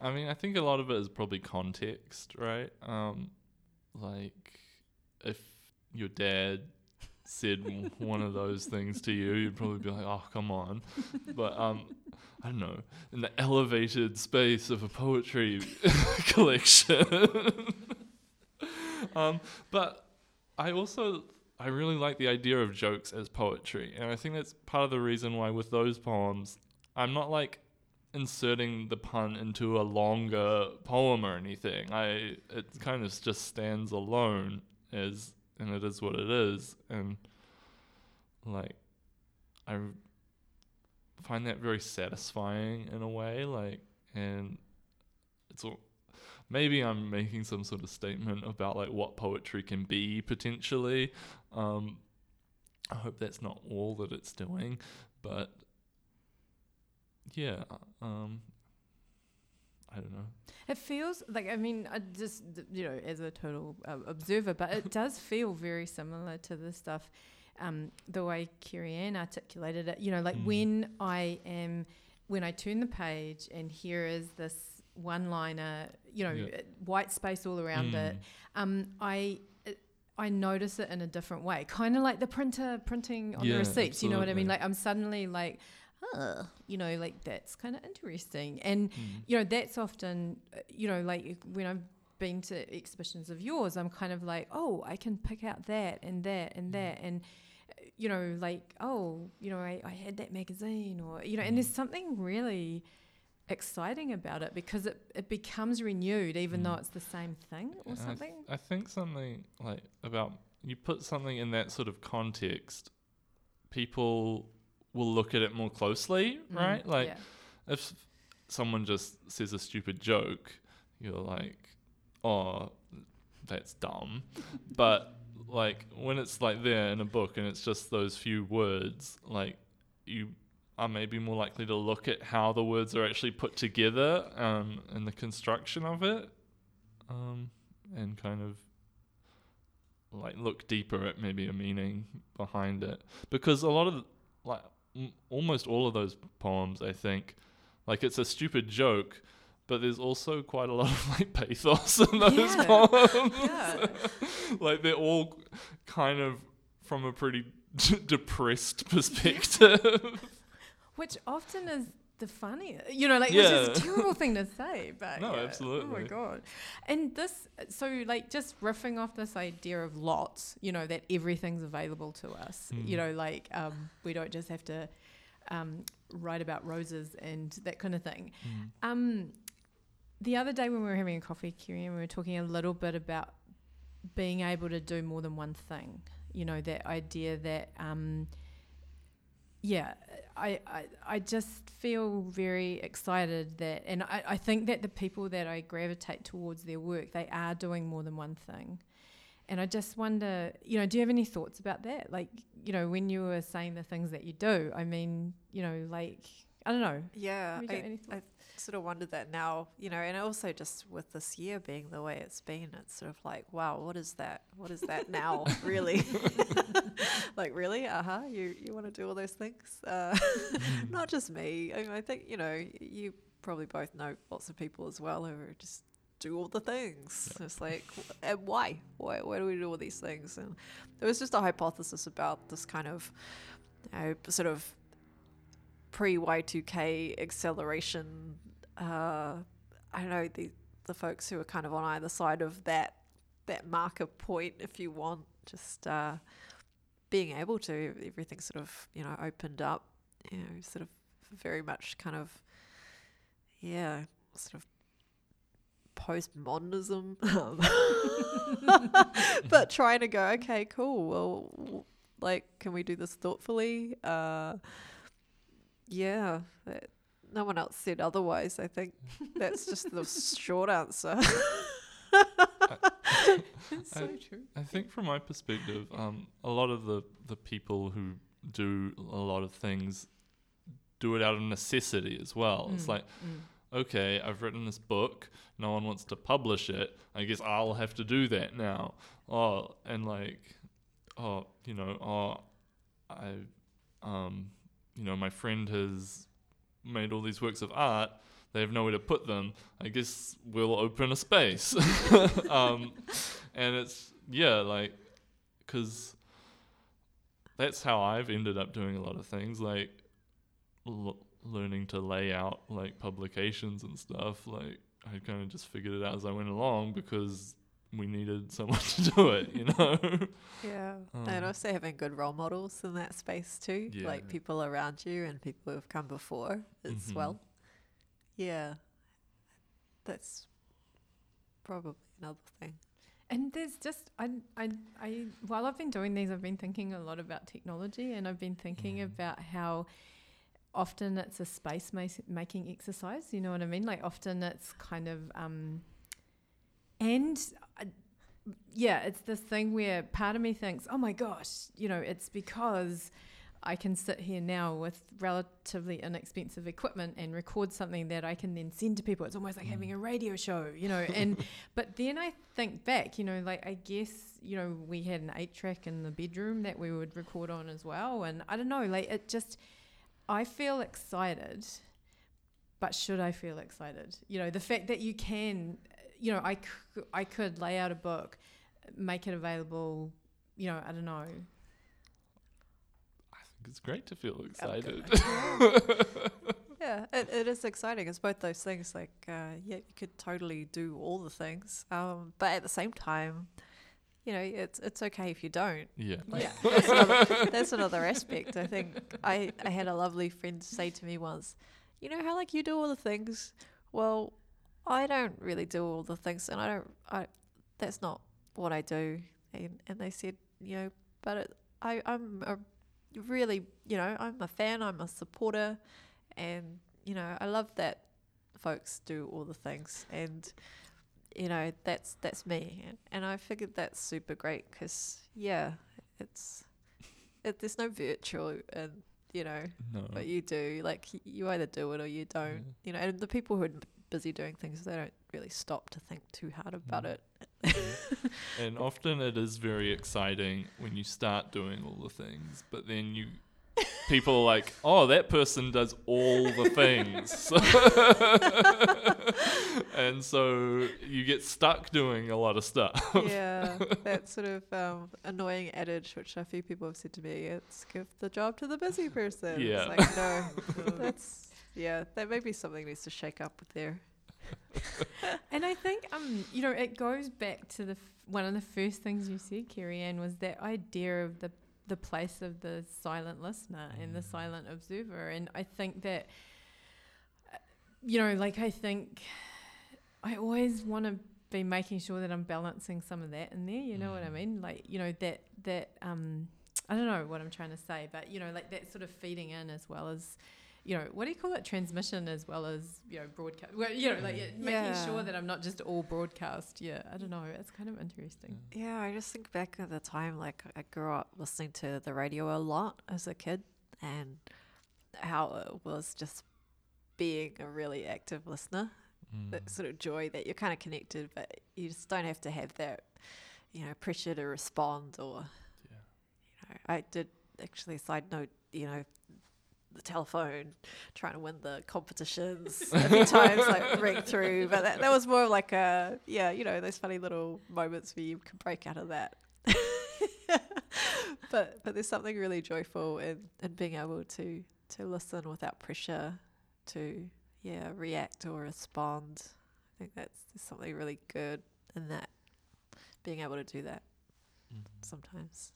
I mean, I think a lot of it is probably context, right? Um, like if your dad said one of those things to you, you'd probably be like, "Oh, come on." But um, I don't know, in the elevated space of a poetry collection. um, but I also I really like the idea of jokes as poetry, and I think that's part of the reason why with those poems, I'm not like inserting the pun into a longer poem or anything. I it kind of just stands alone as and it is what it is and like I find that very satisfying in a way like and it's all maybe I'm making some sort of statement about like what poetry can be potentially um I hope that's not all that it's doing but yeah um I don't know It feels like I mean, I just you know, as a total uh, observer, but it does feel very similar to the stuff, um, the way Kerry Ann articulated it. You know, like Mm. when I am, when I turn the page and here is this one-liner, you know, Yeah. white space all around it. Mm. Um, I. I notice it in a different way, kind of like the printer printing on the Yeah, receipts. You know what I mean? Like I'm suddenly like, oh, you know, like that's kind of interesting. And Mm. you know that's often uh, you know like when i've been to exhibitions of yours i'm kind of like oh i can pick out that and that and that and uh, you know like oh you know i, I had that magazine or you know and there's something really exciting about it because it, it becomes renewed even Mm. though it's the same thing or And I th- something I think something like about you put something in that sort of context, people will look at it more closely, Mm, right? Like yeah. if someone just says a stupid joke, you're like, "Oh, that's dumb." but like when it's like there in a book and it's just those few words, like you are maybe more likely to look at how the words are actually put together um, and the construction of it, um, and kind of like look deeper at maybe a meaning behind it because a lot of like m- almost all of those poems I think like it's a stupid joke but there's also quite a lot of like pathos in those Yeah. poems Yeah. like they're all kind of from a pretty depressed perspective Which often is the funniest, you know, like which is a terrible thing to say, but No, yeah. Oh my god! And this, so like just riffing off this idea of lots, you know, that everything's available to us. You Mm. know, like um, we don't just have to um, write about roses and that kind of thing. Mm. Um, the other day when we were having a coffee, Kiri, and we were talking a little bit about being able to do more than one thing. You know, that idea that, um, yeah, I, I, I just feel very excited that, and I, I think that the people that I gravitate towards their work, they are doing more than one thing. And I just wonder, you know, do you have any thoughts about that? Like, you know, when you were saying the things that you do, I mean, you know, like, I don't know. Yeah, Have you got I, I sort of wondered that now, you know, and also just with this year being the way it's been, it's sort of like, wow, what is that? What is that now? really? like, really? Uh huh. You you want to do all those things? Uh, not just me. I, mean, I think you know you probably both know lots of people as well who are just do all the things. It's like, and why? Why? Why do we do all these things? And there was just a hypothesis about this kind of, you know, sort of pre Y2K acceleration. Uh, I don't know the the folks who are kind of on either side of that that marker point, if you want, just uh, being able to everything sort of you know opened up, you know, sort of very much kind of yeah, sort of postmodernism, but trying to go okay, cool. Well, like, can we do this thoughtfully? Uh, yeah, that, no one else said otherwise. I think that's just the short answer. It's I- true. I think from my perspective, um, a lot of the, the people who do a lot of things do it out of necessity as well. It's Mm, like, mm. okay, I've written this book, no one wants to publish it. I guess I'll have to do that now. Oh, and like, oh, you know, oh, I, um, you know, my friend has made all these works of art. They have nowhere to put them. I guess we'll open a space. um, and it's yeah, like, cause that's how I've ended up doing a lot of things, like l- learning to lay out like publications and stuff. Like I kind of just figured it out as I went along because we needed someone to do it, you know. Yeah. Um, and also having good role models in that space too, Yeah. like people around you and people who have come before as Mhm. well. Yeah. That's probably another thing. And there's just I I I while I've been doing these, I've been thinking a lot about technology, and I've been thinking Mm. about how often it's a space mas- making exercise. You know what I mean? Like often it's kind of um, and. I, yeah, it's this thing where part of me thinks, oh my gosh, you know, it's because I can sit here now with relatively inexpensive equipment and record something that I can then send to people. It's almost like having mm. a radio show, you know. And but then I think back, you know, like I guess, you know, we had an eight track in the bedroom that we would record on as well. And I don't know, like it just, I feel excited, but should I feel excited? You know, the fact that you can, you know, I, c- I could lay out a book, make it available, you know, I don't know. I think it's great to feel excited. Yeah, it, it is exciting. It's both those things. Like, uh, yeah, you could totally do all the things, um, but at the same time, you know, it's it's okay if you don't. yeah. Like, Yeah. that's, another, that's another aspect. I think I, I had a lovely friend say to me once, you know how like you do all the things. Well, I don't really do all the things, and I don't. I that's not what I do. And and they said, you know, but it, I I'm a really you know I'm a fan. I'm a supporter, and you know I love that folks do all the things and you know that's that's me and, and i figured that's super great because yeah it's it, there's no virtue and you know No. what you do like you either do it or you don't Yeah. you know and the people who busy doing things they don't really stop to think too hard about Mm. it and often it is very exciting when you start doing all the things, but then you people are like, "Oh, that person does all the things," and so you get stuck doing a lot of stuff. yeah, that sort of um, annoying adage, which a few people have said to me, it's give the job to the busy person. Yeah. It's like, no, that's, yeah, that maybe something needs to shake up with there. And I think, um, you know, it goes back to the f- one of the first things you said, Kerry Ann, was that idea of the the place of the silent listener and the Mm. silent observer. And I think that, uh, you know, like I think I always want to be making sure that I'm balancing some of that in there. You know what I Mm. mean? Like, you know, that that um, I don't know what I'm trying to say, but you know, like that sort of feeding in as well as you know, what do you call it? Transmission as well as, you know, broadcast. Well, you know, like yeah, making sure that I'm not just all broadcast. Yeah, I don't know. It's kind of interesting. Yeah, I just think back at the time, like I grew up listening to the radio a lot as a kid, and how it was just being a really active listener. Mm. That sort of joy that you're kind of connected, but you just don't have to have that, you know, pressure to respond or. Yeah. You know, I did actually. Side note, you know. The telephone, trying to win the competitions a few times, like ring through. But that, that was more like a, yeah, you know, those funny little moments where you can break out of that. but but there's something really joyful in, in being able to to listen without pressure to yeah react or respond i think that's there's something really good in that being able to do that Mhm. sometimes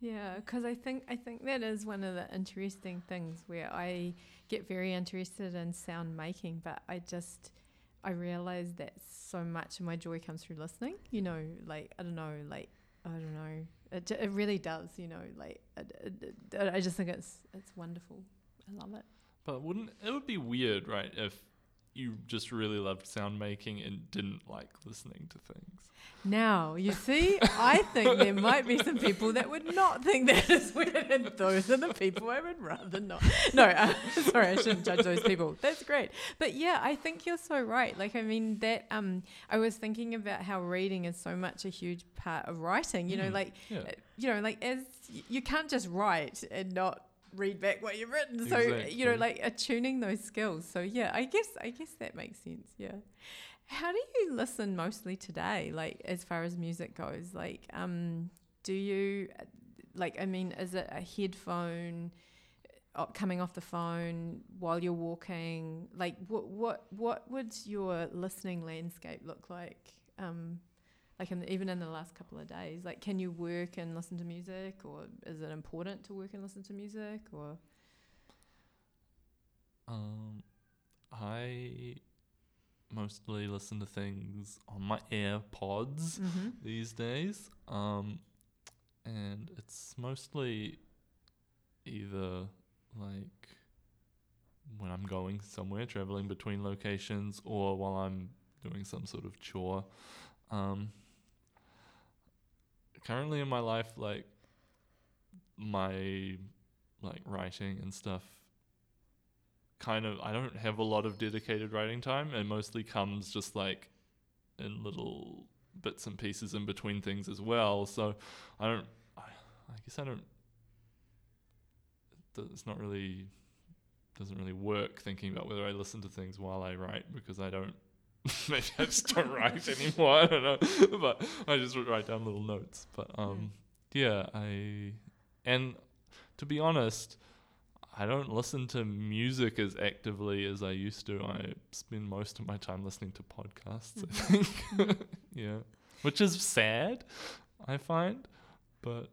Yeah, because I think I think that is one of the interesting things where I get very interested in sound making, but I just I realize that so much of my joy comes through listening. You know, like I don't know, like I don't know, it it really does. You know, like it, it, I just think it's it's wonderful. I love it. But wouldn't it would be weird, right, if you just really loved sound making and didn't like listening to things? Now, you see, I think there might be some people that would not think that is weird, and those are the people I would rather not. No, uh, sorry, I shouldn't judge those people. That's great. But yeah, I think you're so right. Like, I mean, that, um, I was thinking about how reading is so much a huge part of writing, you know, Mm, like, Yeah. uh, you know, like, as you can't just write and not read back what you've written. So, you know, like attuning those skills. So yeah, I guess I guess that makes sense. Yeah. How do you listen mostly today? Like as far as music goes, like um, do you like? I mean, is it a headphone? uh, Coming off the phone while you're walking, like what what what would your listening landscape look like? Um, like in the, even in the last couple of days, like can you work and listen to music, or is it important to work and listen to music, or Um, I mostly listen to things on my AirPods mm-hmm. these days. Um, and it's mostly either like when I'm going somewhere, traveling between locations, or while I'm doing some sort of chore. Um, currently in my life, like my like writing and stuff kind of I don't have a lot of dedicated writing time. It mostly comes just like in little bits and pieces in between things as well. So I don't. I, I guess I don't. It's not really doesn't really work thinking about whether I listen to things while I write because I don't. Maybe I just don't write anymore. I don't know, but I just write down little notes. But um, yeah, I and to be honest, I don't listen to music as actively as I used to. I spend most of my time listening to podcasts, I think. yeah. Which is sad, I find. But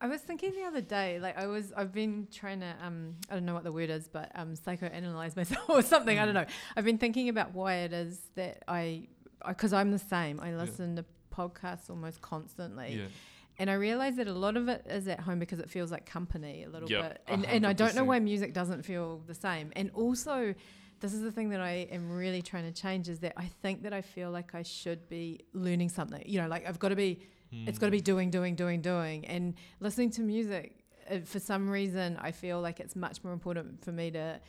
I was thinking the other day, like I was, I've been trying to, um, I don't know what the word is, but um, psychoanalyze myself or something. I don't Mm. know. I've been thinking about why it is that I, because I'm the same. I listen to podcasts almost constantly, yeah. and I realize that a lot of it is at home because it feels like company a little Yep, bit, and and I don't know why music doesn't feel the same. And also, this is the thing that I am really trying to change is that I think that I feel like I should be learning something. You know, like I've got to be it's got to be Mm. doing, doing, doing, doing. And listening to music, uh, for some reason, I feel like it's much more important for me to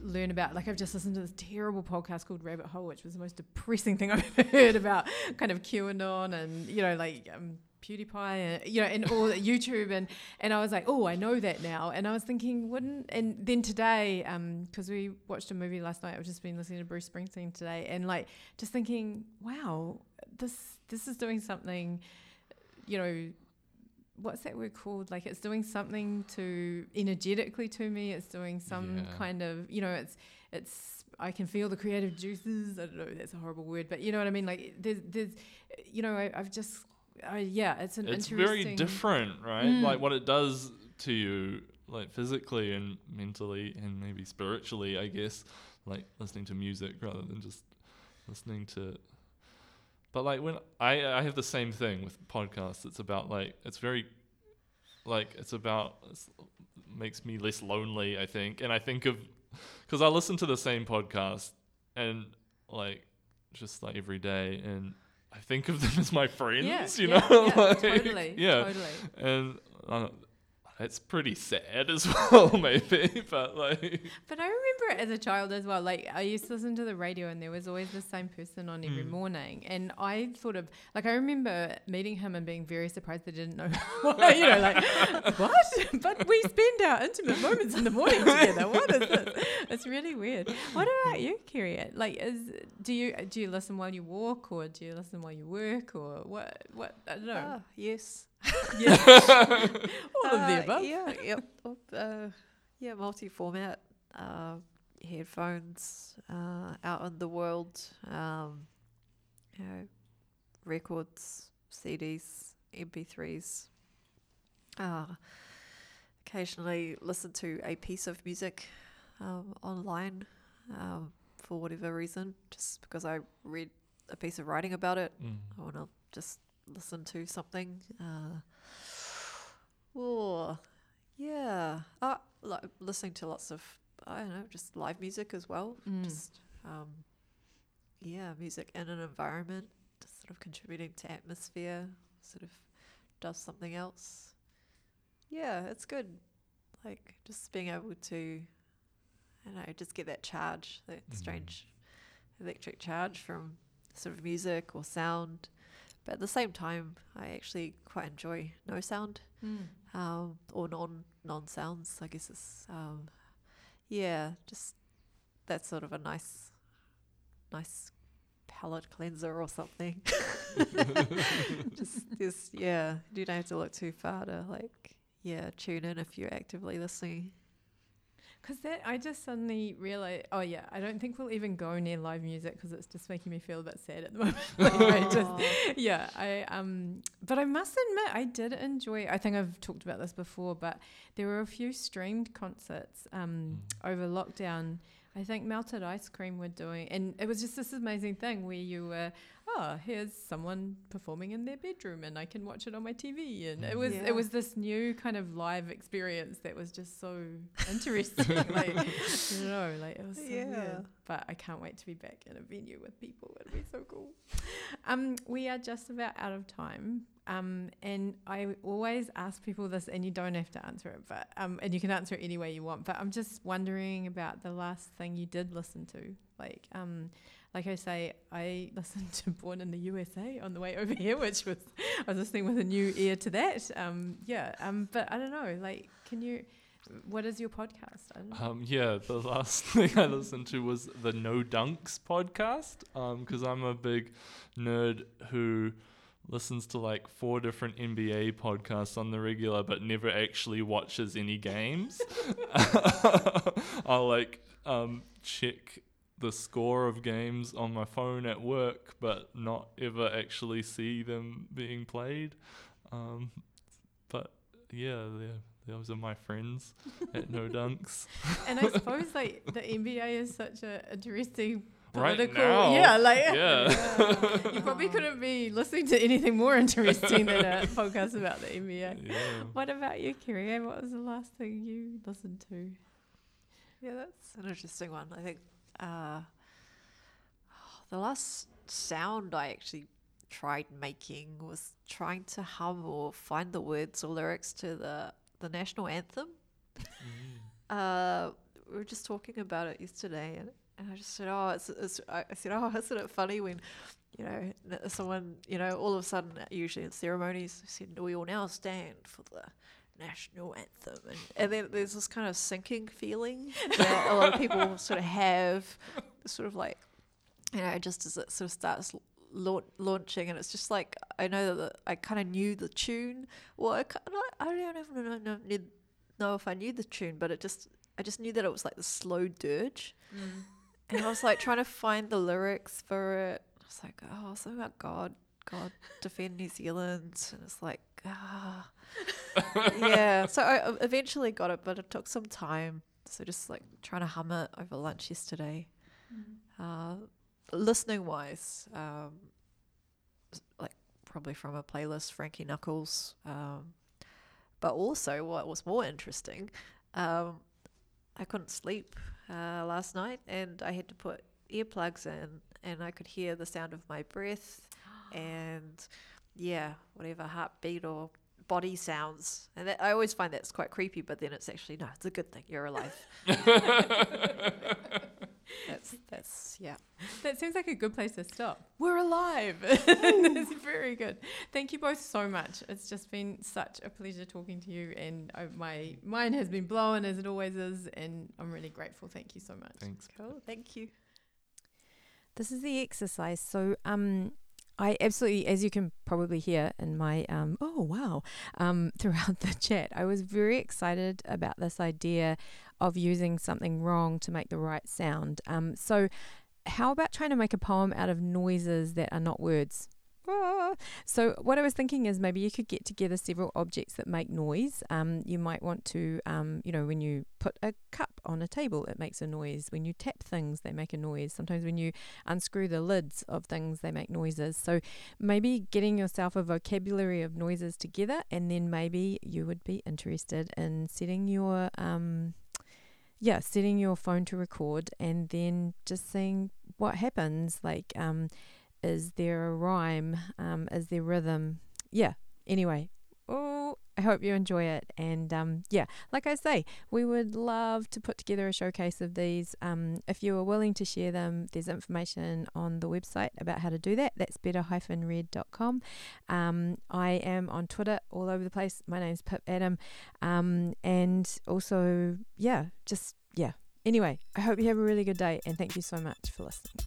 learn about. Like I've just listened to this terrible podcast called Rabbit Hole, which was the most depressing thing I've ever heard about kind of QAnon and you know like. Um, PewDiePie and you know and all YouTube and and I was like oh I know that now and I was thinking wouldn't and then today um because we watched a movie last night I've just been listening to Bruce Springsteen today and like just thinking wow this this is doing something you know what's that word called? Like it's doing something to energetically to me. It's doing some Yeah. kind of you know it's it's I can feel the creative juices. I don't know that's a horrible word, but you know what I mean. Like there's there's you know I, I've just I, yeah it's an it's interesting very different, right? Mm. Like what it does to you, like physically and mentally and maybe spiritually, I guess. Like listening to music rather than just listening to. But like when I I have the same thing with podcasts. It's about like it's very, like it's about it's, makes me less lonely. I think, and I think of because I listen to the same podcast and like just like every day and. I think of them as my friends, Yeah, you yeah, know, yeah, like, totally, yeah, totally. and uh, it's pretty sad as well, maybe. But like, But I remember it as a child as well. Like I used to listen to the radio, and there was always the same person on every Mm. morning. And I sort of like I remember meeting him and being very surprised. I didn't know, you know, like what? But we spend our intimate moments in the morning together. What is this? It's really weird. What about you, Kerry? Like, is do you do you listen while you walk, or do you listen while you work, or what? What I don't know. Ah, yes. Yeah, all of the Uh, above. Yeah, yep. Uh, yeah, multi-format uh, headphones uh, out in the world. Um, you know, records, CDs, MP3s. Uh, occasionally listen to a piece of music um, online um, for whatever reason, just because I read a piece of writing about it. mm, I want to just listen to something. Uh, oh, yeah. Uh, like listening to lots of, I don't know, just live music as well. Mm. Just, um, yeah, music in an environment, just sort of contributing to atmosphere, sort of does something else. Yeah, it's good. Like just being able to, I don't know, just get that charge, that Mhm. strange electric charge from sort of music or sound. But at the same time, I actually quite enjoy no sound Mm. um, or non non sounds. I guess it's um, yeah, just that's sort of a nice nice palate cleanser or something. just just yeah, you don't have to look too far to like yeah tune in if you're actively listening. Because that, I just suddenly realized, oh yeah, I don't think we'll even go near live music because it's just making me feel a bit sad at the moment. Like, I just, yeah, I um, but I must admit, I did enjoy. I think I've talked about this before, but there were a few streamed concerts um over lockdown. I think Melted Ice Cream were doing, and it was just this amazing thing where you were, oh, here's someone performing in their bedroom, and I can watch it on my TV, and it was Yeah. it was this new kind of live experience that was just so interesting. like, I don't know, like it was so Yeah. weird. But I can't wait to be back in a venue with people. It'd be so cool. Um, we are just about out of time. Um, and I always ask people this, and you don't have to answer it, but um, and you can answer it any way you want. But I'm just wondering about the last thing you did listen to. Like, um, like I say, I listened to Born in the USA on the way over here, which was I was listening with a new ear to that. Um, yeah. Um, but I don't know. Like, can you? What is your podcast? I. Um, yeah, the last thing I listened to was the No Dunks podcast because I'm a big nerd who listens to like four different NBA podcasts on the regular but never actually watches any games. I'll like um, check the score of games on my phone at work but not ever actually see them being played. Um, but yeah, they're- those are my friends at No Dunks. And I suppose like the NBA is such a interesting Right now, yeah, like yeah. you probably couldn't be listening to anything more interesting than a podcast about the NBA. Yeah. What about you, Kerry? What was the last thing you listened to? Yeah, that's an interesting one. I think uh, the last sound I actually tried making was trying to hum or find the words or lyrics to the the national anthem. Uh, we were just talking about it yesterday, and, and I just said, oh, it's, it's I I said, oh, isn't it funny when, you know, someone, you know, all of a sudden, usually in ceremonies, said, we will now stand for the national anthem, and, and then there's this kind of sinking feeling that a lot of people sort of have, sort of like, you know, just as it sort of starts lau- launching, and it's just like I know that I kind of knew the tune. Well, I, I don't even know, know, know, know if I knew the tune, but it just I just knew that it was like the slow dirge, and I was like trying to find the lyrics for it. I was like, oh, something about God, God defend New Zealand, and it's like ah, yeah. So I eventually got it, but it took some time. So just like trying to hum it over lunch yesterday. Uh, listening wise, um, like probably from a playlist, Frankie Knuckles. Um, but also, what was more interesting, um, I couldn't sleep uh, last night, and I had to put earplugs in, and I could hear the sound of my breath, and yeah, whatever heartbeat or body sounds. And that, I always find that's quite creepy, but then it's actually no, it's a good thing. You're alive. that's that's yeah. That seems like a good place to stop. We're alive. That's very good. Thank you both so much. It's just been such a pleasure talking to you, and I, my mind has been blown as it always is, and I'm really grateful. Thank you so much. Thanks. Cool. Thank you. This is the exercise. So, um, I absolutely, as you can probably hear in my, um, oh wow, um, throughout the chat, I was very excited about this idea of using something wrong to make the right sound. Um, so, how about trying to make a poem out of noises that are not words? Ah. So, what I was thinking is maybe you could get together several objects that make noise. Um, you might want to, um, you know, when you put a cup on a table, it makes a noise. When you tap things, they make a noise. Sometimes when you unscrew the lids of things, they make noises. So, maybe getting yourself a vocabulary of noises together, and then maybe you would be interested in setting your, um, yeah, setting your phone to record, and then just seeing what happens. Like, um, is there a rhyme? Um, is there rhythm? Yeah. Anyway, oh, I hope you enjoy it. And um, yeah, like I say, we would love to put together a showcase of these. Um, if you are willing to share them, there's information on the website about how to do that. That's better-read.com. Um, I am on Twitter all over the place. My name's Pip Adam. Um, and also, yeah, just, yeah. Anyway, I hope you have a really good day and thank you so much for listening.